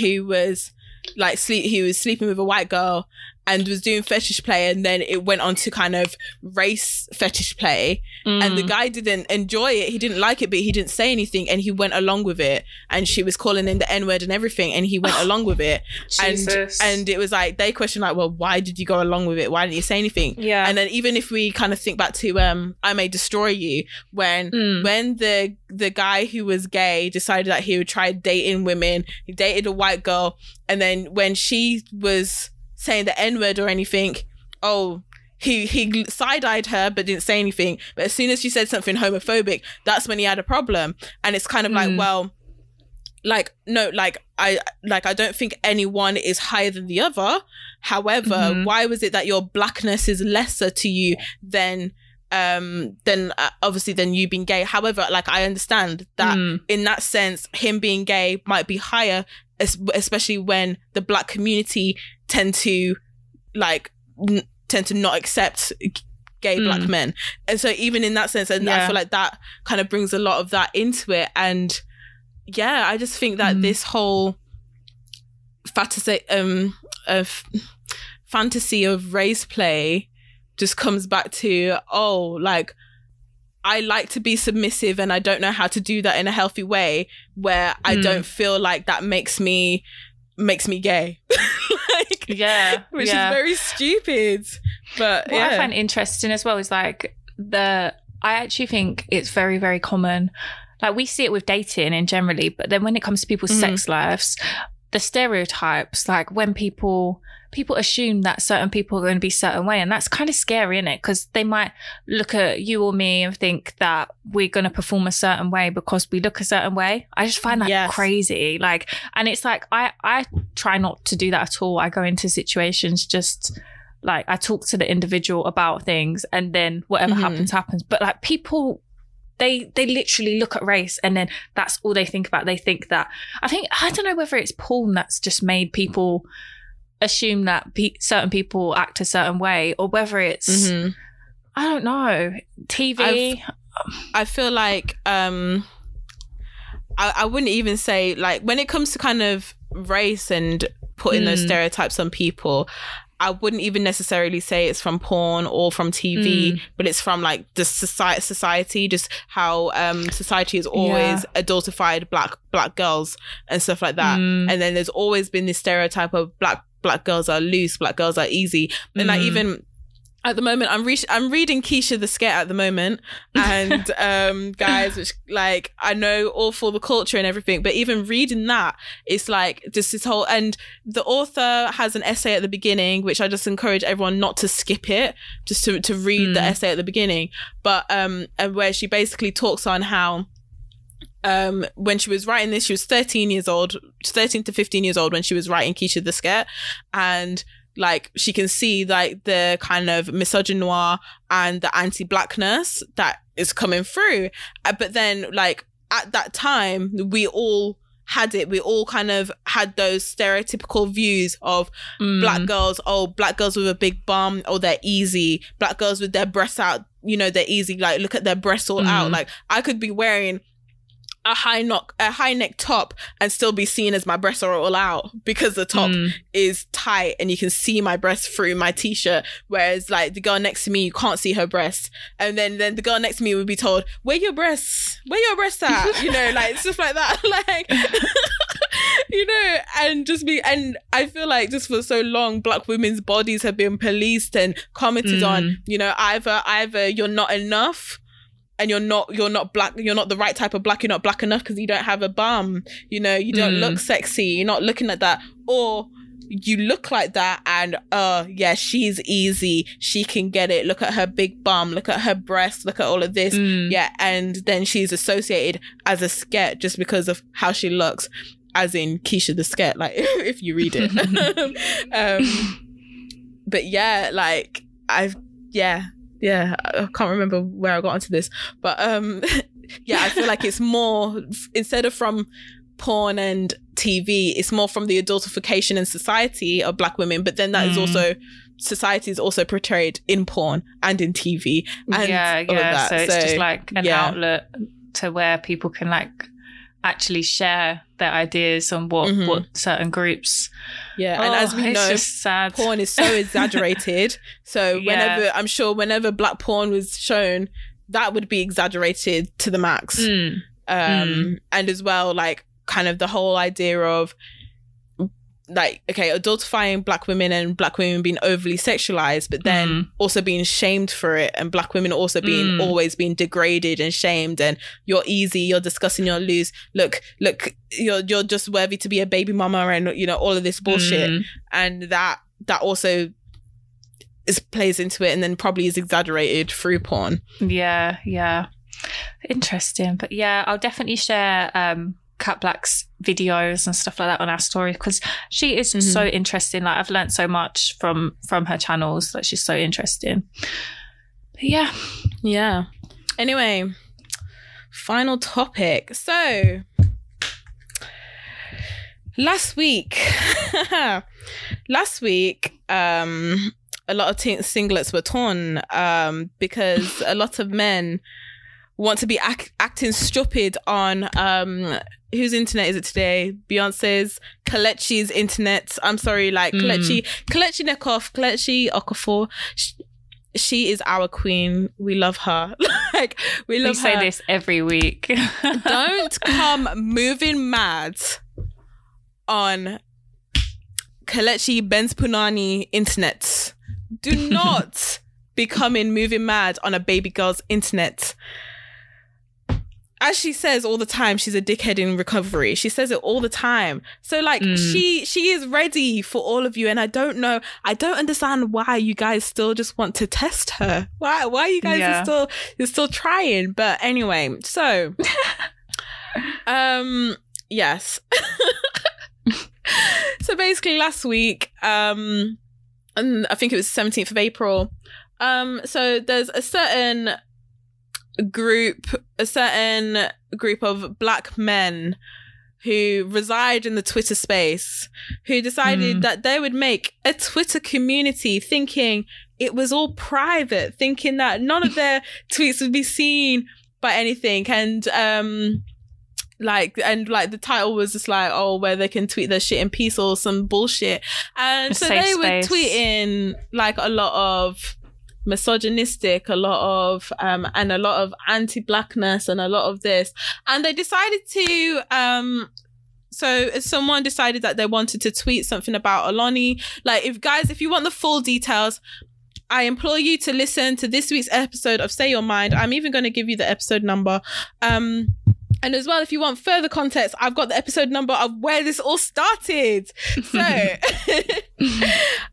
who was like sleep he was sleeping with a white girl and was doing fetish play and then it went on to kind of race fetish play and the Mm. guy didn't enjoy it. He didn't like it, but he didn't say anything, and he went along with it. And she was calling him the N word and everything, and he went along with it. And Jesus. and it was like they questioned like, well, why did you go along with it? Why didn't you say anything? yeah. And then even if we kind of think back to um, I may destroy you when Mm. when the the guy who was gay decided that he would try dating women, he dated a white girl, and then when she was saying the N word or anything, oh. He he side eyed her but didn't say anything. But as soon as she said something homophobic, that's when he had a problem. And it's kind of like, Mm. well, like no, like I like I don't think anyone is higher than the other. However, Mhm. why was it that your blackness is lesser to you than um than uh, obviously than you being gay? However, like I understand that Mm. in that sense, him being gay might be higher, especially when the black community tend to like n- tend to not accept gay black Mm. men. And so even in that sense, and I feel like that kind of brings a lot of that into it. And yeah, I just think that Mm. this whole fantasy um of fantasy of race play just comes back to oh like I like to be submissive and I don't know how to do that in a healthy way where I Mm. don't feel like that makes me makes me gay. like yeah. which yeah. is very stupid. But what yeah. I find interesting as well is like the I actually think it's very very common. Like we see it with dating and generally, but then when it comes to people's Mhm. sex lives, the stereotypes like when people people assume that certain people are going to be certain way and that's kind of scary isn't it because they might look at you or me and think that we're going to perform a certain way because we look a certain way. I just find that Yes. crazy like and it's like i i try not to do that at all. I go into situations just like I talk to the individual about things and then whatever Mhm. happens happens. But like people they they literally look at race and then that's all they think about. They think that I think I don't know whether it's porn that's just made people assume that pe- certain people act a certain way or whether it's Mhm. I don't know TV I feel like um I, I wouldn't even say like when it comes to kind of race and putting those Mm. stereotypes on people, I wouldn't even necessarily say it's from porn or from TV, Mm. but it's from like the society, society, just how um society has always adultified black black girls and stuff like that. Mm. And then there's always been this stereotype of black black girls are loose, black girls are easy, and like Mm. even at the moment I'm re- I'm reading Keisha the Sket at the moment and um guys which like I know all for the culture and everything but even reading that it's like just this whole and the author has an essay at the beginning which I just encourage everyone not to skip it just to to read the Mm. essay at the beginning but um and where she basically talks on how um when she was writing this she was 13 years old 13 to 15 years old when she was writing Keisha the Sket. And like she can see like the kind of misogynoir and the anti-blackness that is coming through. Uh, but then like at that time we all had it. We all kind of had those stereotypical views of Mm. black girls oh black girls with a big bum oh they're easy. Black girls with their breasts out you know they're easy. Like look at their breasts all out. Mm. like i could be wearing a high knock a high neck top and still be seen as my breasts are all out because the top Mm. is tight and you can see my breasts through my t-shirt. Whereas like the girl next to me you can't see her breasts. And then then the girl next to me would be told where your breasts? Where your breasts at? You know like stuff like that. Like you know and just be and i feel like just for so long black women's bodies have been policed and commented Mm. on you know either either you're not enough and you're not you're not black you're not the right type of black you're not black enough because you don't have a bum you know you don't Mm. look sexy you're not looking at that or you look like that and uh yeah she's easy she can get it look at her big bum look at her breasts look at all of this Mm. yeah and then she's associated as a sket just because of how she looks as in keisha the sket like if you read it um but yeah like i've yeah yeah i can't remember where i got onto this but um yeah i feel like it's more instead of from porn and tv it's more from the adultification and society of black women but then that is Mm. also society is also portrayed in porn and in tv and yeah, all of yeah. So it's just like an yeah. outlet to where people can like actually share their ideas on what Mhm. what certain groups. yeah and Oh, as we know sad. porn is so exaggerated. So Yeah. whenever I'm sure whenever black porn was shown, that would be exaggerated to the max. Mm. Um and as well like kind of the whole idea of like okay adultifying black women and black women being overly sexualized but then Mm. also being shamed for it and black women also being Mm. always being degraded and shamed and you're easy you're discussing you're loose look look you're you're just worthy to be a baby mama and you know all of this bullshit Mm. and that that also is plays into it and then probably is exaggerated through porn Yeah, yeah. Interesting. But yeah, I'll definitely share um Kat Blaque's videos and stuff like that on our story because she is Mhm. so interesting. Like I've learned so much from from her channels. Like she's so interesting. But yeah. yeah anyway final topic so last week last week um a lot of t- singlets were torn um because a lot of men want to be ac- acting stupid on um whose internet is it today beyonce's kelechi's internet i'm sorry like Mm. kelechi kelechi nekoff kelechi okafor she, she is our queen we love her like we love We say her this every week. don't come moving mad on Kelechi Benz Punani internet. Do not be coming moving mad on a baby girl's internet. As she says all the time, she's a dickhead in recovery. She says it all the time. So like Mm. she she is ready for all of you. And I don't know, I don't understand why you guys still just want to test her. Why why you guys Yeah. are still you're still trying. But anyway, so um yes. so basically last week, um and I think it was 17th of April. Um so there's a certain group, a certain group of black men who reside in the Twitter space who decided Mm. that they would make a Twitter community thinking it was all private, thinking that none of their tweets would be seen by anything. And um like and like the title was just like, oh, where they can tweet their shit in peace or some bullshit. And A so they were tweeting like a lot of misogynistic, a lot of um and a lot of anti-blackness and a lot of this. And they decided to um so someone decided that they wanted to tweet something about Oloni. Like if guys, if you want the full details, I implore you to listen to this week's episode of Say Your Mind. I'm even going to give you the episode number. Um and as well, if you want further context, I've got the episode number of where this all started. So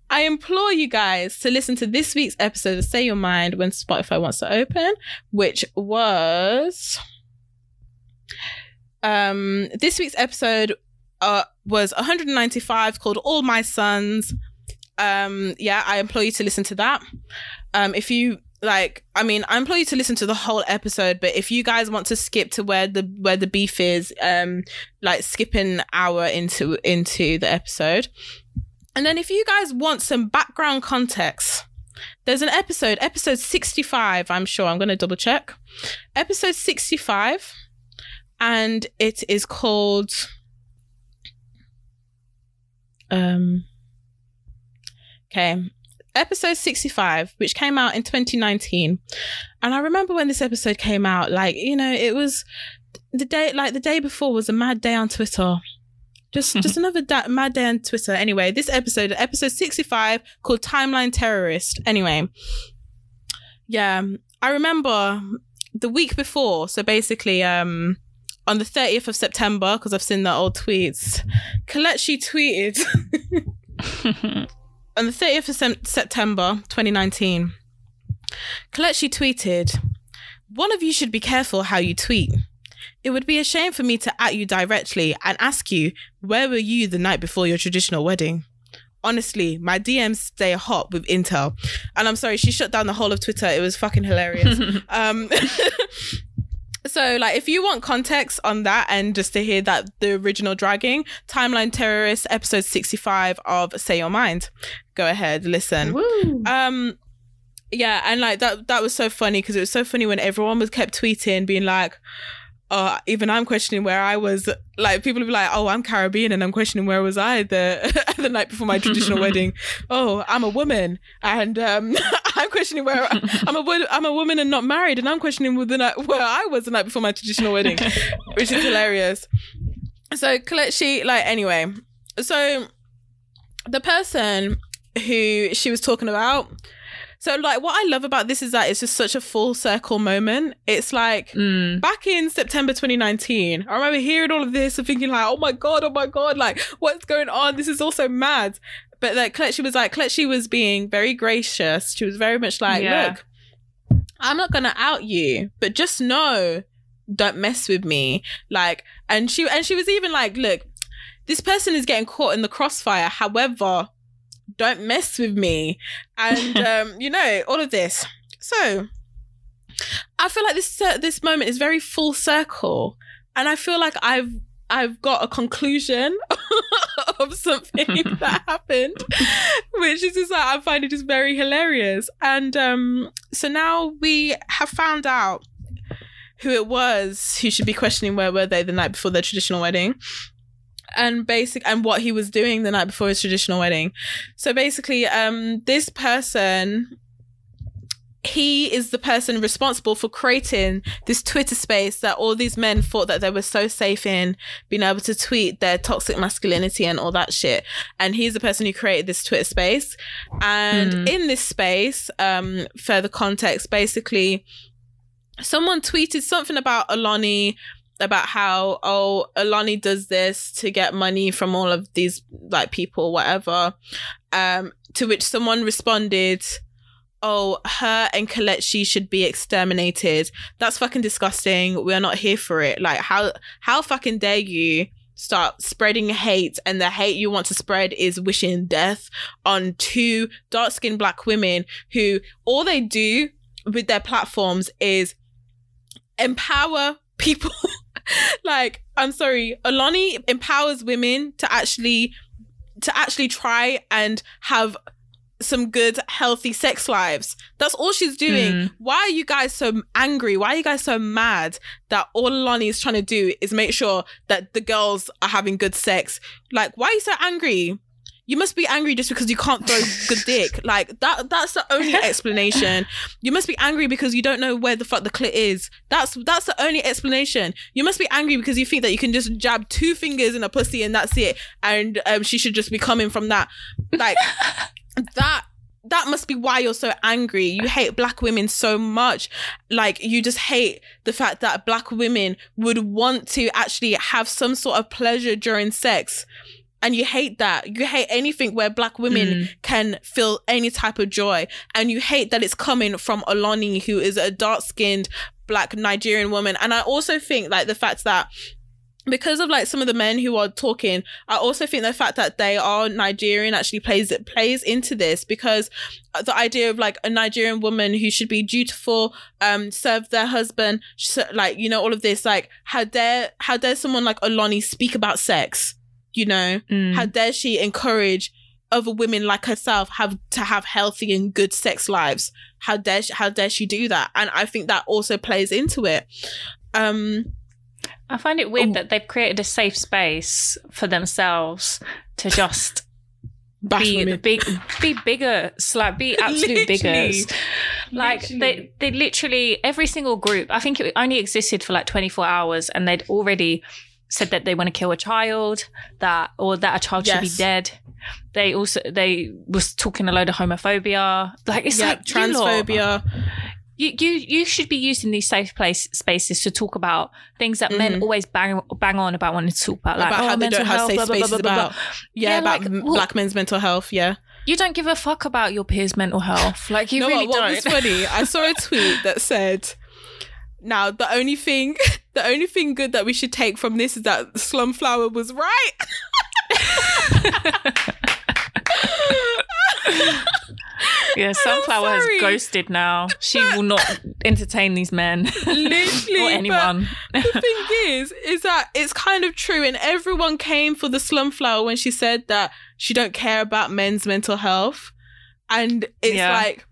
I implore you guys to listen to this week's episode of Say Your Mind when Spotify wants to open, which was um this week's episode uh was 195 called All My Sons. Um yeah, I implore you to listen to that. Um if you like I mean, I implore you to listen to the whole episode, but if you guys want to skip to where the where the beef is, um like skip an hour into into the episode. And then if you guys want some background context, there's an episode, episode 65, I'm sure. I'm going to double check. Episode 65 and it is called um okay episode 65 which came out in 2019 and i remember when this episode came out like you know it was the day like the day before was a mad day on twitter. Just just another da- mad day on twitter. Anyway this episode episode 65 called timeline terrorist. Anyway yeah i remember the week before so basically um on the 30th of september because i've seen the old tweets. Kelechi tweeted on the 30th of Sem- September 2019, Kelechi tweeted, One of you should be careful how you tweet. It would be a shame for me to at you directly and ask you, Where were you the night before your traditional wedding? Honestly, my DMs stay hot with intel. And I'm sorry, she shut down the whole of Twitter. It was fucking hilarious. um, so like if you want context on that and just to hear that the original dragging timeline terrorist episode 65 of say your mind go ahead listen. Woo. um yeah and like that that was so funny because it was so funny when everyone was kept tweeting being like uh even i'm questioning where i was. Like people would be like oh i'm caribbean and i'm questioning where was i the the night before my traditional wedding. Oh i'm a woman and um i'm questioning where i'm a i'm a woman and not married and i'm questioning where, the night, where i was the night before my traditional wedding which is hilarious. So Kelechi, like anyway so the person who she was talking about so like what I love about this is that it's just such a full circle moment. It's like Mm. back in September 2019, I remember hearing all of this and thinking like, oh my god, oh my god, like what's going on? This is also mad. But like Kelechi was like, Kelechi was being very gracious. She was very much like, Yeah. look, I'm not gonna out you, but just know, don't mess with me. Like, and she and she was even like, look, this person is getting caught in the crossfire. However, don't mess with me. And um, you know, all of this. So I feel like this uh, this moment is very full circle, and I feel like I've I've got a conclusion of something that happened, which is just like I find it just very hilarious. And um, so now we have found out who it was who should be questioning where were they the night before their traditional wedding and basic and what he was doing the night before his traditional wedding so basically um this person he is the person responsible for creating this Twitter space that all these men thought that they were so safe in being able to tweet their toxic masculinity and all that shit. And he's the person who created this Twitter space. And Mm. in this space, um, further context, basically, someone tweeted something about Oloni about how oh Oloni does this to get money from all of these like people whatever. Um to which someone responded oh her and Kelechi should be exterminated. That's fucking disgusting. We are not here for it. Like how how fucking dare you start spreading hate and the hate you want to spread is wishing death on two dark-skinned black women who all they do with their platforms is empower people. Like i'm sorry oloni empowers women to actually to actually try and have some good healthy sex lives. That's all she's doing. Mm. why are you guys so angry? Why are you guys so mad that all oloni is trying to do is make sure that the girls are having good sex? Like why are you so angry you must be angry just because you can't throw good dick like that that's the only explanation you must be angry because you don't know where the fuck the clit is. That's that's the only explanation. You must be angry because you think that you can just jab two fingers in a pussy and that's it, and um, she should just be coming from that. Like that. That must be why you're so angry. You hate black women so much. Like, you just hate the fact that black women would want to actually have some sort of pleasure during sex. And you hate that. You hate anything where black women Mm. can feel any type of joy. And you hate that it's coming from Oloni, who is a dark skinned black Nigerian woman. And I also think like the fact that because of like some of the men who are talking, I also think the fact that they are Nigerian actually plays it plays into this because the idea of like a Nigerian woman who should be dutiful, um, serve their husband, like you know all of this, like how dare how dare someone like Oloni speak about sex, you know? Mm. How dare she encourage other women like herself have to have healthy and good sex lives? How dare she, how dare she do that? And I think that also plays into it. Um, I find it weird that they've created a safe space for themselves to just be women. big, be bigger, like be absolute biggers. Like Literally. they, they literally every single group. I think it only existed for like twenty four hours, and they'd already said that they want to kill a child, that or that a child should be dead. They also they was talking a load of homophobia. Like it's yeah, like transphobia. you, you you should be using these safe place spaces to talk about things that men Mhm. always bang bang on about wanting to talk about, like about oh, how they don't have health, safe blah, spaces blah, blah, about yeah, Yeah, about like, black men's mental health. Yeah, You don't give a fuck about your peers' mental health. Like you know really what, what don't. was funny? I saw a tweet that said, "Now the only thing, the only thing good that we should take from this is that Slumflower was right." Yeah, Slumflower has ghosted now. She will not entertain these men Literally, or anyone. the thing is, is that it's kind of true, and everyone came for the slumflower when she said that she don't care about men's mental health, and it's Yeah. like,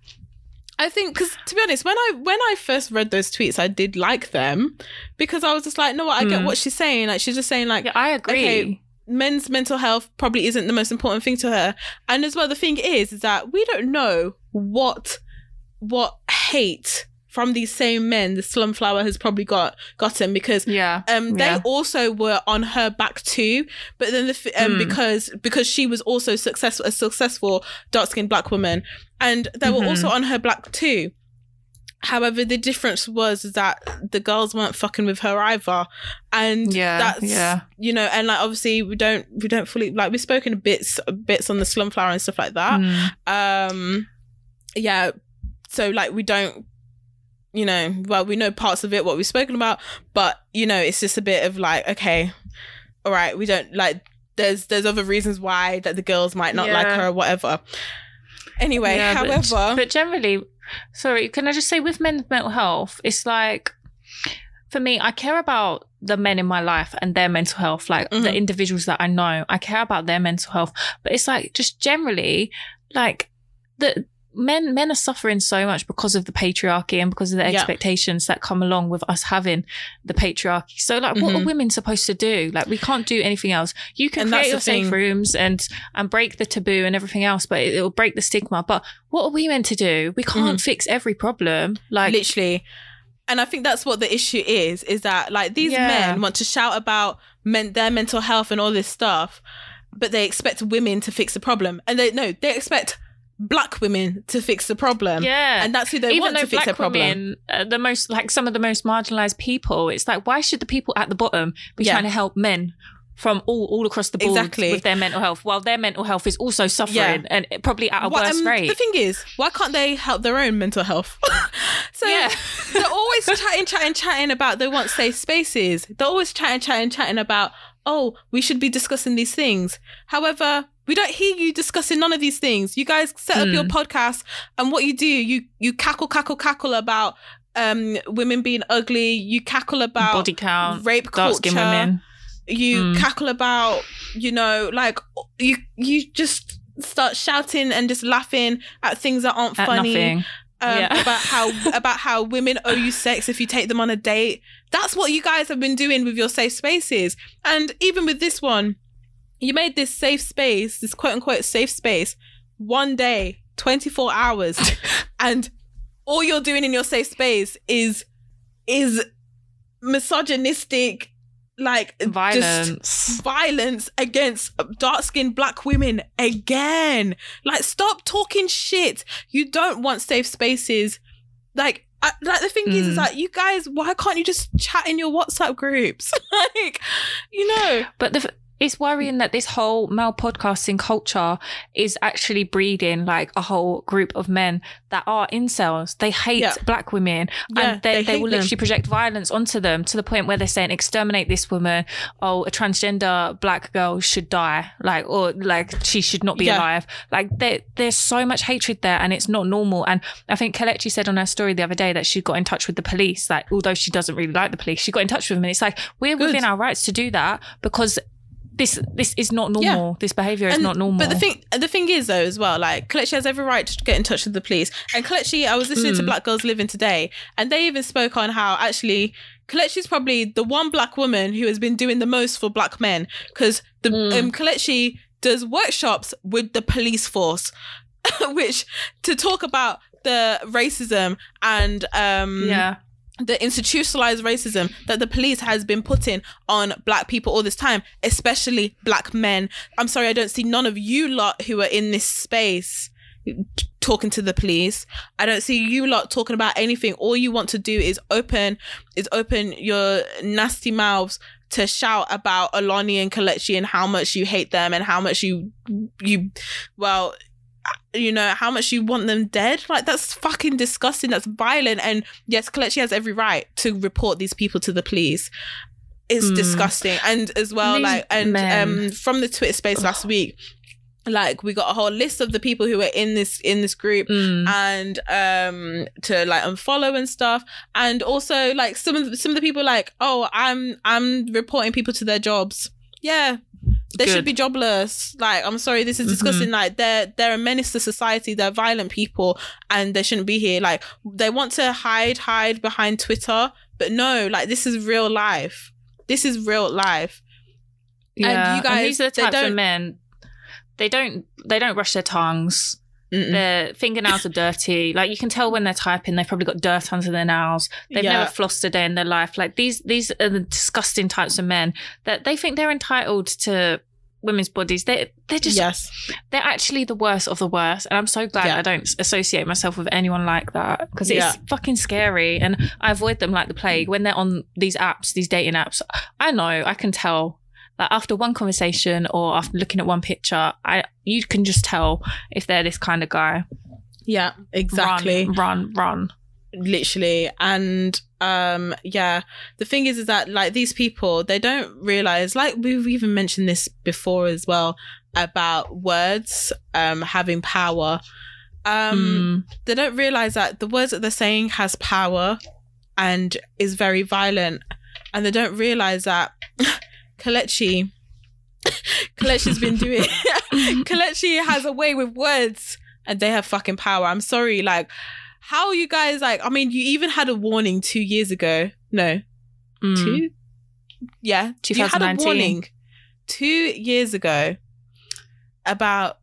I think because to be honest, when I when I first read those tweets, I did like them because I was just like, no, what I get Hmm. what she's saying. Like she's just saying like. Yeah, I agree. Okay, men's mental health probably isn't the most important thing to her and as well the thing is is that we don't know what what hate from these same men the slumflower has probably got gotten because Yeah. um they Yeah. also were on her back too but then the f- um, Hmm. because because she was also successful a successful dark-skinned black woman and they were Mhm. also on her black too however the difference was that the girls weren't fucking with her either and Yeah, that's yeah. you know and like obviously we don't we don't fully like we've spoken bits bits on the slumflower and stuff like that Mm. um yeah so like we don't you know well we know parts of it what we've spoken about but you know it's just a bit of like okay all right we don't like there's there's other reasons why that the girls might not like her or whatever anyway Yeah, however but, generally, sorry, can I just say with men's mental health, it's like for me, I care about the men in my life and their mental health, like the Mhm. individuals that I know. I care about their mental health, but it's like just generally, like the men men are suffering so much because of the patriarchy and because of the Yeah. expectations that come along with us having the patriarchy. So like what are Mhm. women supposed to do? Like we can't do anything else. You can And create the your safe rooms and and break the taboo and everything else, but it, will break the stigma. But what are we meant to do? We can't fix every problem. Like literally and i think that's what the issue is is that like these Yeah. men want to shout about men their mental health and all this stuff but they expect women to fix the problem and they no they expect black women to fix the problem yeah. and that's who they Even want to fix their problem women, are the most like some of the most marginalized people, it's like why should the people at the bottom be Yeah. trying to help men from all all across the board Exactly. with their mental health, while their mental health is also suffering Yeah. and probably at a worse um, rate. the thing is why can't they help their own mental health so Yeah. they're always chatting chatting chatting about they want safe spaces they're always chatting chatting chatting about oh we should be discussing these things however we don't hear you discussing none of these things you guys set up Hmm. your podcast and what you do you you cackle cackle cackle about um women being ugly you cackle about Body count, rape culture women. you Mm. cackle about you know like you you just start shouting and just laughing at things that aren't At funny um, Yeah. about how about how women owe you sex if you take them on a date that's what you guys have been doing with your safe spaces and even with this one you made this safe space this quote unquote safe space one day 24 hours and all you're doing in your safe space is is misogynistic like Violence. violence against dark-skinned black women again. Like stop talking shit. You don't want safe spaces. Like I, like the thing is is Mm. like you guys why can't you just chat in your whatsapp groups? Like you know? But the, it's worrying that this whole male podcasting culture is actually breeding like a whole group of men that are incels. They hate Yeah. black women Yeah, and they, they they, will them. literally project violence onto them to the point where they're saying, exterminate this woman. Oh, a transgender black girl should die. Like, or like she should not be Yeah. alive. Like there, there's so much hatred there and it's not normal. And I think Kelechi said on her story the other day that she got in touch with the police. Like, although she doesn't really like the police, she got in touch with them and it's like, we're Good. within our rights to do that because this this is not normal. This behavior is And- not normal. But the thing, the thing is though, as well, like Kelechi has every right to get in touch with the police. And Kelechi, I was listening to Mm. Black Girls Living today, and they even spoke on how actually Kelechi's probably the one black woman who has been doing the most for black men because the Mm. um, Kalechi does workshops with the police force, which to talk about the racism and um yeah, the institutionalized racism that the police has been putting on black people all this time, especially black men. I'm sorry, I don't see none of you lot who are in this space talking to the police. I don't see you lot talking about anything. All you want to do is open is open your nasty mouths to shout about Oloni and Kelechi and how much you hate them and how much you you well you know how much you want them dead? Like that's fucking disgusting. That's violent. And yes Kelechi has every right to report these people to the police. It's Mm. disgusting. And as well These like and men. um from the twitter space last week like we got a whole list of the people who were in this in this group Mm. and um to like unfollow and stuff. And also like some of the, some of the people like oh i'm i'm reporting people to their jobs. Yeah they should be jobless like i'm sorry this is mm-hmm. disgusting like they're they're a menace to society they're violent people and they shouldn't be here like they want to hide hide behind twitter but no like this is real life this is real life yeah. you guys, these are the they types don't- of men. They don't. They don't brush their tongues. Mm-mm. Their fingernails are dirty. Like you can tell when they're typing, they've probably got dirt under their nails. They've Yeah. never flossed a day in their life. Like these, these are the disgusting types of men that they think they're entitled to women's bodies. They, they're just, yes they're actually the worst of the worst. And I'm so glad Yeah. I don't associate myself with anyone like that because it's Yeah. fucking scary. And I avoid them like the plague when they're on these apps, these dating apps. I know, I can tell. Like after one conversation or after looking at one picture, I you can just tell if they're this kind of guy. yeah exactly Run, run, run. literally and um yeah the thing is is that like these people they don't realize like we've even mentioned this before as well about words um having power um Mm. they don't realize that the words that they're saying has power and is very violent and they don't realize that Kelechi Kelechi's been doing Kelechi has a way with words and they have fucking power. I'm sorry, like how you guys like I mean you even had a warning two years ago. No, Mm. two? Yeah. You had a warning two years ago about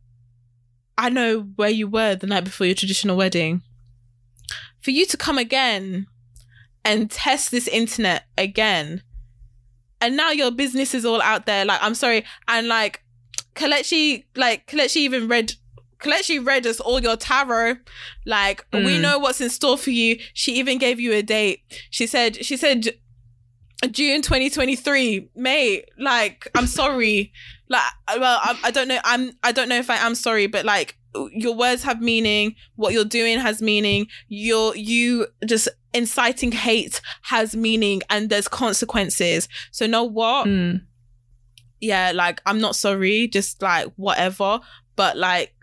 I know where you were the night before your traditional wedding. For you to come again and test this internet again. And now your business is all out there. Like, I'm sorry. And like Kelechi, like Kelechi even read Kelechi read us all your tarot. Like, we Mm. know what's in store for you. She even gave you a date. She said, she said June 2023, May. Like, I'm sorry. Like, well, I, I don't know. I'm. I don't know if I am sorry, but like, your words have meaning. What you're doing has meaning. You're you just inciting hate has meaning, and there's consequences. So know what? Mm. yeah, like I'm not sorry, just like whatever. But like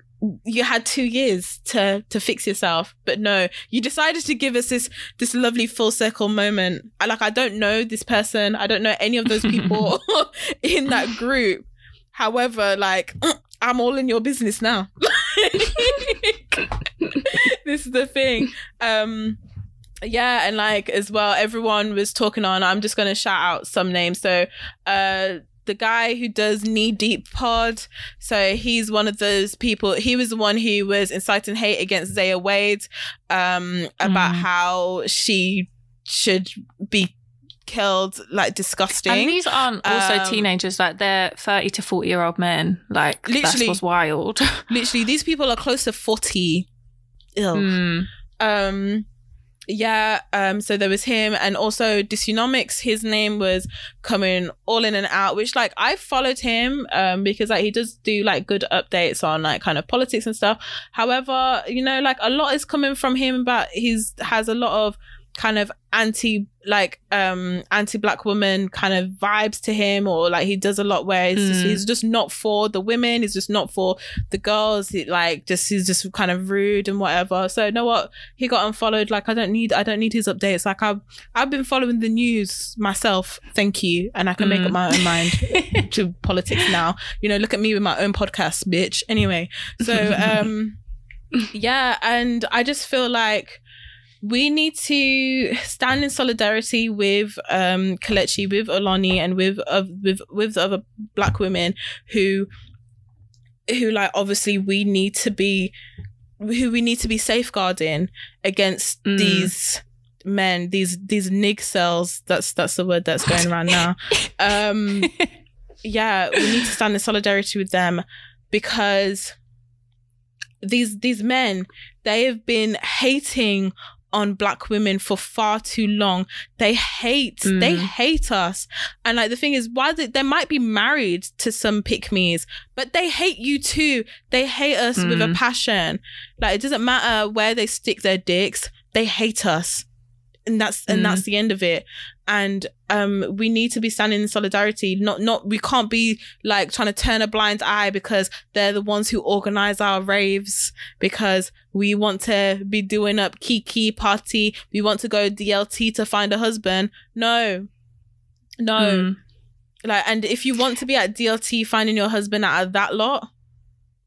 you had two years to to fix yourself. But no, you decided to give us this this lovely full circle moment. I like I don't know this person. I don't know any of those people in that group. However, like I'm all in your business now. this is the thing. Um yeah, and like as well, everyone was talking on. I'm just gonna shout out some names. So uh the guy who does knee deep pod so he's one of those people he was the one who was inciting hate against zaya wade um about Mm. how she should be killed like disgusting And these aren't also Um, teenagers, like they're 30 to 40 year old men. Like, Literally. that's what's wild. literally these people are close to 40 Ew. Mm. um yeah um so there was him and also dysonomics his name was coming all in and out which like i followed him um because like he does do like good updates on like kind of politics and stuff. However you know like a lot is coming from him about he's has a lot of kind of anti like um anti-black woman kind of vibes to him or like he does a lot where he's, just, Mm. he's just not for the women he's just not for the girls he, like just he's just kind of rude and whatever. So you know what? He got unfollowed like i don't need i don't need his updates. Like i've i've been following the news myself thank you and i can make Mm. up my own mind to politics now. You know look at me with my own podcast bitch. Anyway so um yeah and i just feel like we need to stand in solidarity with um Kelechi, with Oloni, and with uh, with with the other black women who who like obviously we need to be who we need to be safeguarding against Mm. these men these these nig cells that's that's the word that's going around now um yeah we need to stand in solidarity with them because these these men they have been hating on black women for far too long. They hate they Mm. hate us. And like the thing is why they, they might be married to some pick me's but they hate you too. They hate us with a Mm. passion. Like it doesn't matter where they stick their dicks. They hate us and that's and Mm. that's the end of it. And um we need to be standing in solidarity not not we can't be like trying to turn a blind eye because they're the ones who organize our raves because we want to be doing up kiki party. We want to go dlt to find a husband. No. No. Mm. like and if you want to be at dlt finding your husband out of that lot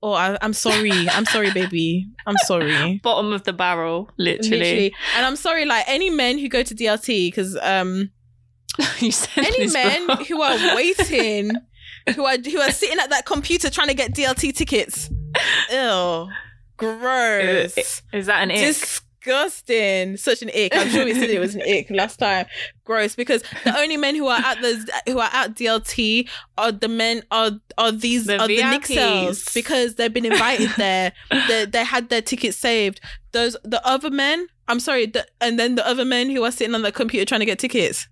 oh I, i'm sorry i'm sorry baby i'm sorry Bottom of the barrel, literally. and i'm sorry like any men who go to dlt because um you said any men before. who are waiting, who are who are sitting at that computer trying to get DLT tickets. Ew, gross, Is that an ick? Disgusting, such an ick. I'm sure we said it was an ick last time. Gross, because the only men who are at the who are at DLT are the men are are these The are the Nick cells because they've been invited there. they they had their tickets saved. Those the other men. I'm sorry, the, and then the other men who are sitting on the computer trying to get tickets.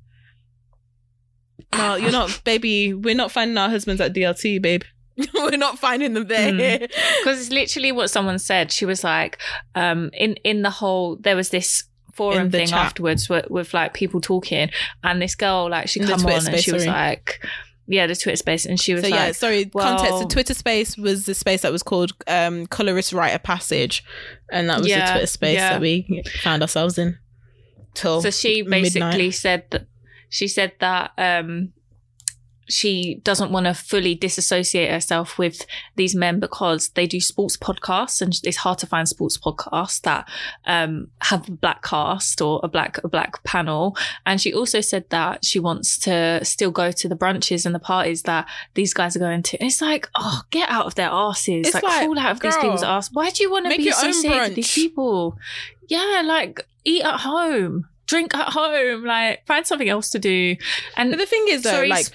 No, you're not, baby. We're not finding our husbands at DLT, babe. We're not finding them there. Mm. because it's literally what someone said. She was like, um, in in the whole there was this forum thing chat. afterwards with, with like people talking, and this girl like she In come on and she was like, yeah, the Twitter space, and she was So like, yeah, sorry. context: the Twitter space was the space that was called um, "Colorist Writer Passage," and that was the Twitter space yeah. that we found ourselves in. Till so she basically midnight. said that she said that um she doesn't want to fully disassociate herself with these men because they do sports podcasts and it's hard to find sports podcasts that um have a black cast or a black a black panel. And she also said that she wants to still go to the brunches and the parties that these guys are going to. And it's like oh get out of their asses. Like, like, crawl out of these people's ass. Why do you want to be associated with these people? Yeah like eat at home drink at home like find something else to do and But the thing is, though, Sorry, like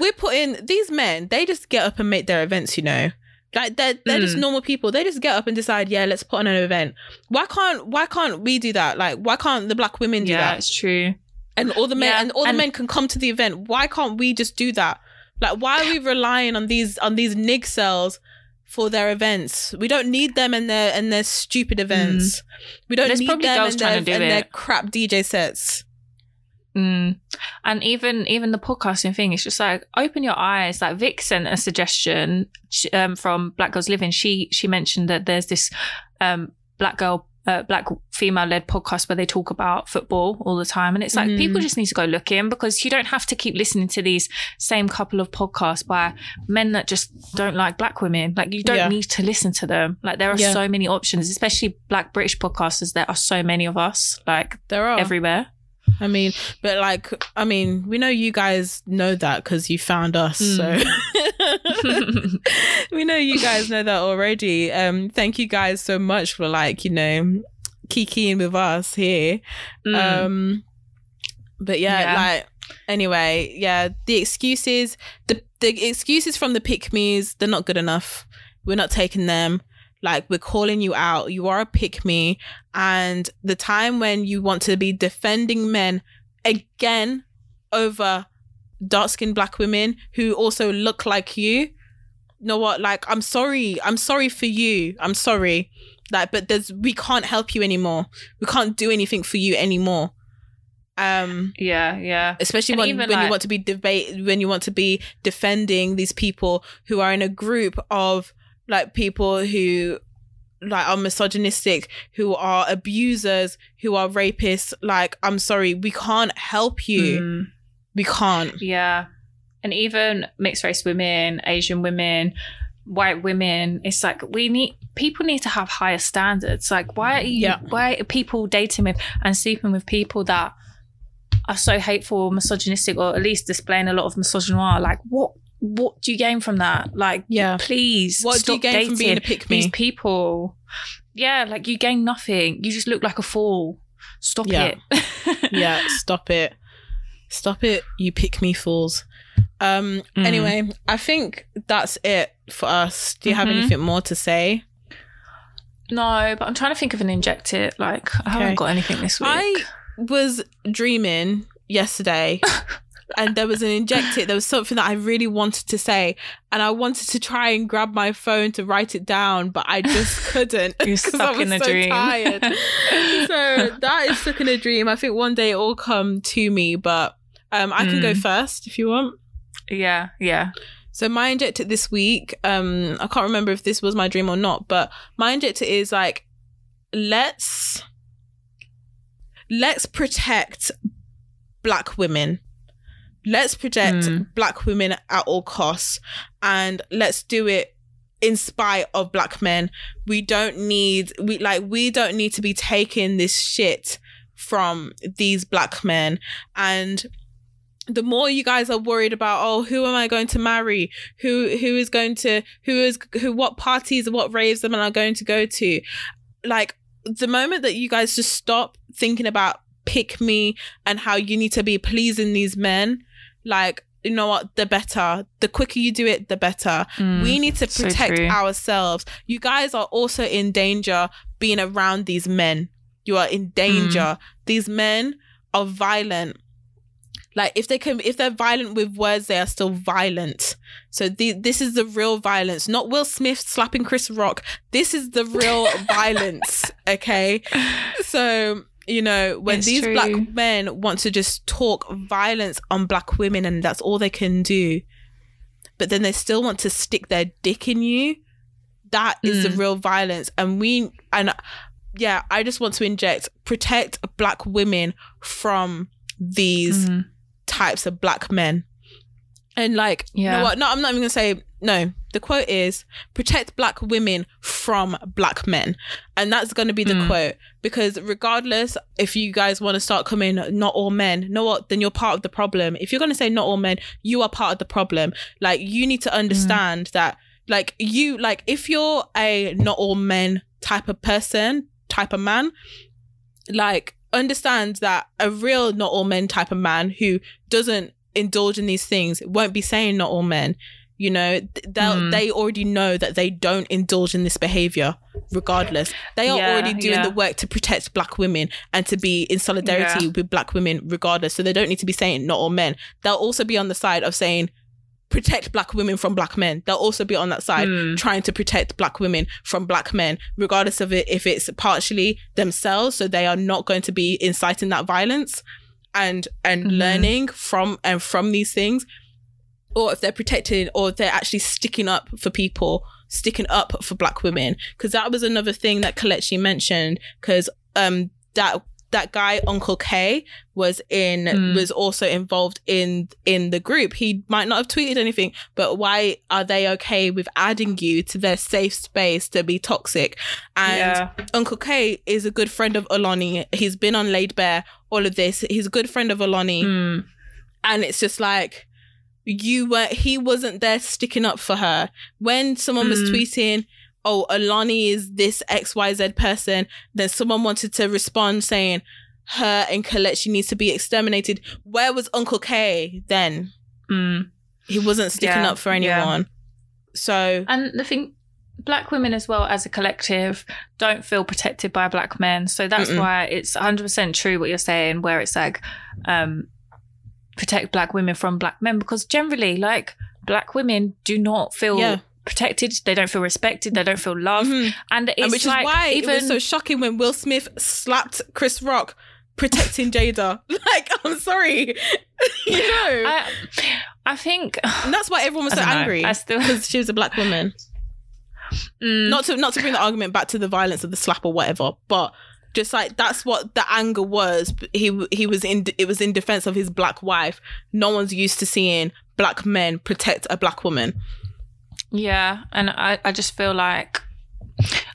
we're putting these men, they just get up and make their events. You know, like they're they're just Mm. normal people. They just get up and decide, yeah, let's put on an event. Why can't why can't we do that? Like, why can't the black women do yeah that? it's true and all the men Yeah, and all the men can come to the event. Why can't we just do that? Like, why are we relying on these on these nig cells for their events? We don't need them and their and their stupid events. We don't Mm. There's need probably them girls and trying their, to do and their crap DJ sets. Mm. And even even the podcasting thing, it's just like open your eyes. Like Vic sent a suggestion um, from Black Girls Living. She she mentioned that there's this um, black girl. Uh, black female led podcast where they talk about football all the time. And it's like Mhm. people just need to go look in because you don't have to keep listening to these same couple of podcasts by men that just don't like black women. Like you don't Yeah. need to listen to them. Like there are Yeah. so many options, especially black British podcasters. There are so many of us, like There are. everywhere. I mean, but like, I mean, we know you guys know that because you found us. So we know you guys know that already. Um, thank you guys so much for like, you know, kikiing with us here. Mm. Um, but yeah, Yeah. like anyway, yeah, the excuses, the the excuses from the pick me's, they're not good enough. We're not taking them. Like we're calling you out. You are a pick me, and the time when you want to be defending men again over dark skinned black women who also look like you. You know what? Like, I'm sorry. I'm sorry for you. I'm sorry. Like, but there's we can't help you anymore. We can't do anything for you anymore. Um, Yeah, yeah. especially And when, when you want to be debate when you want to be defending these people who are in a group of like people who like are misogynistic who are abusers who are rapists like i'm sorry we can't help you Mm. We can't Yeah. And even mixed race women, Asian women, white women, it's like we need people need to have higher standards. Like why are you Yeah. why are people dating with and sleeping with people that are so hateful, misogynistic, or at least displaying a lot of misogynoir? Like what what do you gain from that? Like yeah please What do you stop gain from being a pick-me? These people. Yeah, like you gain nothing. You just look like a fool. Stop Yeah. it. yeah stop it stop it you pick me fools um Mm. anyway i think that's it for us do you have Mhm. anything more to say No, but I'm trying to think of an inject it. Like I Okay. haven't got anything this week. I was dreaming yesterday and there was an inject it. There was something that I really wanted to say and I wanted to try and grab my phone to write it down, but I just couldn't. You're 'cause stuck I was in a so dream. tired. so that is stuck in a dream. I think one day it will come to me, but um, I can go Mm. first if you want. yeah, yeah. So my injector this week, um, I can't remember if this was my dream or not, but my injector is like, let's let's protect black women. Let's protect Mm. black women at all costs, and let's do it in spite of black men. We don't need we like we don't need to be taking this shit from these black men and the more you guys are worried about oh who am i going to marry? Who who is going to who is who what parties what raves am i going to go to? Like the moment that you guys just stop thinking about pick me and how you need to be pleasing these men like you know what? The better. The quicker you do it the better. Mm. we need to protect true. ourselves. You guys are also in danger being around these men. You are in danger. These men are violent like if they can if they're violent with words they are still violent so the, this is the real violence not will smith slapping chris rock this is the real violence okay so you know when It's these true. black men want to just talk violence on black women and that's all they can do but then they still want to stick their dick in you that is the Mm. real violence and we and yeah i just want to inject protect black women from these Mm. Types of black men. And like you Yeah. know what? No i'm not even gonna say no. The quote is protect black women from black men. And that's going to be the Mm. quote. Because regardless if you guys want to start coming not all men know what? Then you're part of the problem. If you're going to say not all men you are part of the problem. Like you need to understand that like you like if you're a not all men type of person type of man like understand that a real not all men type of man who doesn't indulge in these things won't be saying not all men you know they'll Mm. they already know that they don't indulge in this behavior regardless they are Yeah, already doing yeah. the work to protect black women and to be in solidarity Yeah. with black women regardless so they don't need to be saying not all men they'll also be on the side of saying protect black women from black men they'll also be on that side Mm. trying to protect black women from black men regardless of it if it's partially themselves so they are not going to be inciting that violence and and Mhm. learning from and from these things or if they're protecting or if they're actually sticking up for people sticking up for black women because that was another thing that Kelechi mentioned because um that that guy Uncle K was in Mm. was also involved in in the group he might not have tweeted anything but why are they okay with adding you to their safe space to be toxic and yeah. Uncle K is a good friend of Oloni he's been on Laid Bare, all of this he's a good friend of Oloni Mm. and it's just like you were he wasn't there sticking up for her when someone was Mm. tweeting oh oloni is this xyz person then someone wanted to respond saying her and colette she needs to be exterminated where was uncle k then Mm. he wasn't sticking Yeah, up for yeah. anyone so And the thing, black women as well as a collective don't feel protected by black men. So that's Mm-mm. why it's 100% true what you're saying, where it's like, um, protect black women from black men, because generally, like, black women do not feel Yeah. Protected. They don't feel respected. They don't feel loved. Mhm. And it's and which like, is why even it was so shocking when will smith slapped chris rock protecting Jada. Like, I'm sorry, you know. I, I think and that's why everyone was so know. angry I still- because she was a black woman. Mm, Not to not to bring the argument back to the violence of the slap or whatever, but just like that's what the anger was. He he was in it was in defense of his black wife. No one's used to seeing black men protect a black woman. Yeah, and I, I just feel like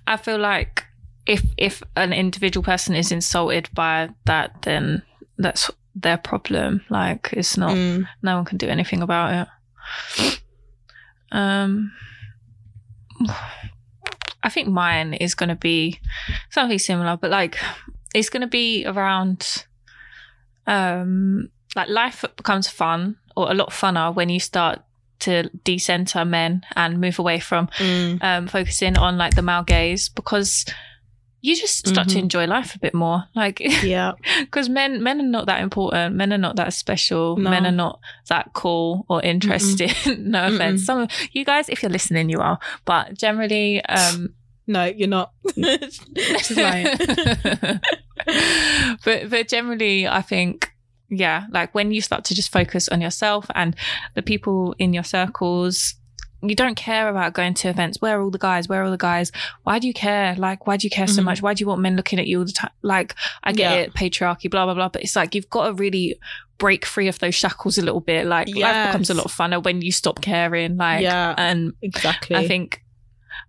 I feel like if if an individual person is insulted by that, then that's their problem. Like it's not Mm. no one can do anything about it. Um I think mine is gonna be something similar, but like it's gonna be around um like life becomes fun or a lot funner when you start to decenter men and move away from Mm. um, focusing on like the male gaze because you just start to Mhm. enjoy life a bit more like Yeah, because men men are not that important men are not that special No. men are not that cool or interesting no offense Mm-mm. some of you guys if you're listening you are but generally um no, you're not. But but generally i think yeah like when you start to just focus on yourself and the people in your circles you don't care about going to events where are all the guys where are all the guys why do you care like why do you care so Mhm. much why do you want men looking at you all the time like i get Yeah. it patriarchy blah blah blah but it's like you've got to really break free of those shackles a little bit like life becomes a lot funner when you stop caring like Yeah. and exactly. I think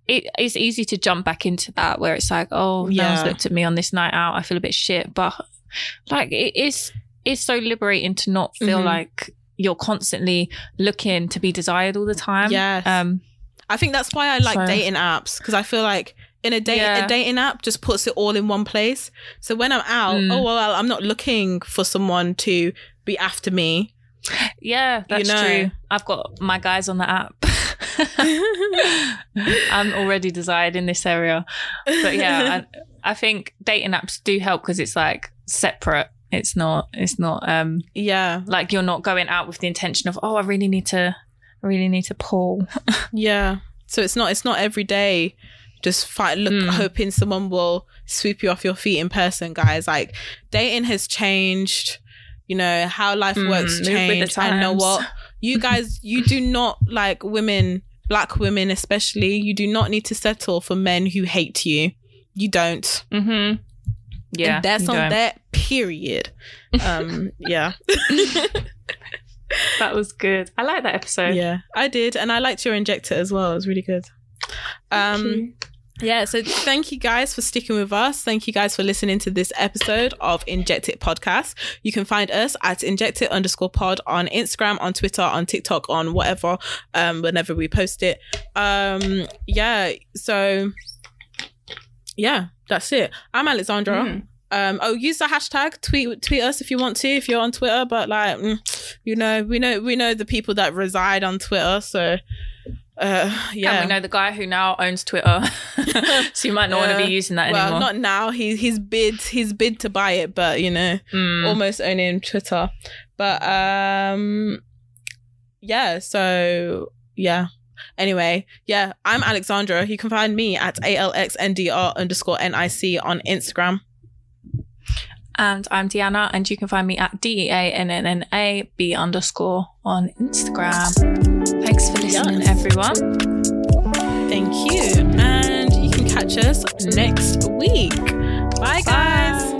it, it's easy to jump back into that where it's like, oh, no Yeah. one's looked at me on this night out. I feel a bit shit. But like, it is, it's so liberating to not feel Mhm. like you're constantly looking to be desired all the time. Yes. Um, I think that's why I like So- dating apps because I feel like in a date Yeah. a dating app just puts it all in one place. So when I'm out, Mm. oh well, I'm not looking for someone to be after me. yeah, that's know. true. I've got my guys on the app. I'm already desired in this area. But yeah, I, I think dating apps do help because it's like separate. It's not, it's not, um, yeah, like you're not going out with the intention of oh i really need to i really need to pull yeah. So it's not it's not every day. Just fight, look, Mm. hoping someone will sweep you off your feet in person, guys. Like dating has changed. You know how life Mm, works changed. You know what? You guys, you do not like women, black women especially. You do not need to settle for men who hate you. You don't. mm-hmm yeah and that's on that period. Um yeah. That was good. I like that episode. Yeah i did and i liked your injector as well. It was really good. Um yeah so thank you guys for sticking with us. Thank you guys for listening to this episode of inject it podcast. You can find us at inject it underscore pod on instagram on twitter on tiktok on whatever um whenever we post it. Um yeah so yeah that's it. I'm alexandra. Mm. um oh use the hashtag tweet tweet us if you want to if you're on twitter but like mm, you know we know we know the people that reside on twitter so uh yeah. and we know the guy who now owns twitter. So you might not want to be using that well anymore. not now. He he's bid he's bid to buy it but you know Mm. almost owning twitter. But um yeah so yeah anyway yeah i'm alexandra you can find me at alxndr underscore nic on instagram and i'm deanna and you can find me at d-e-a-n-n-n-a-b underscore on instagram thanks for listening Yes. everyone Thank you. And you can catch us next week. Bye, guys. Bye.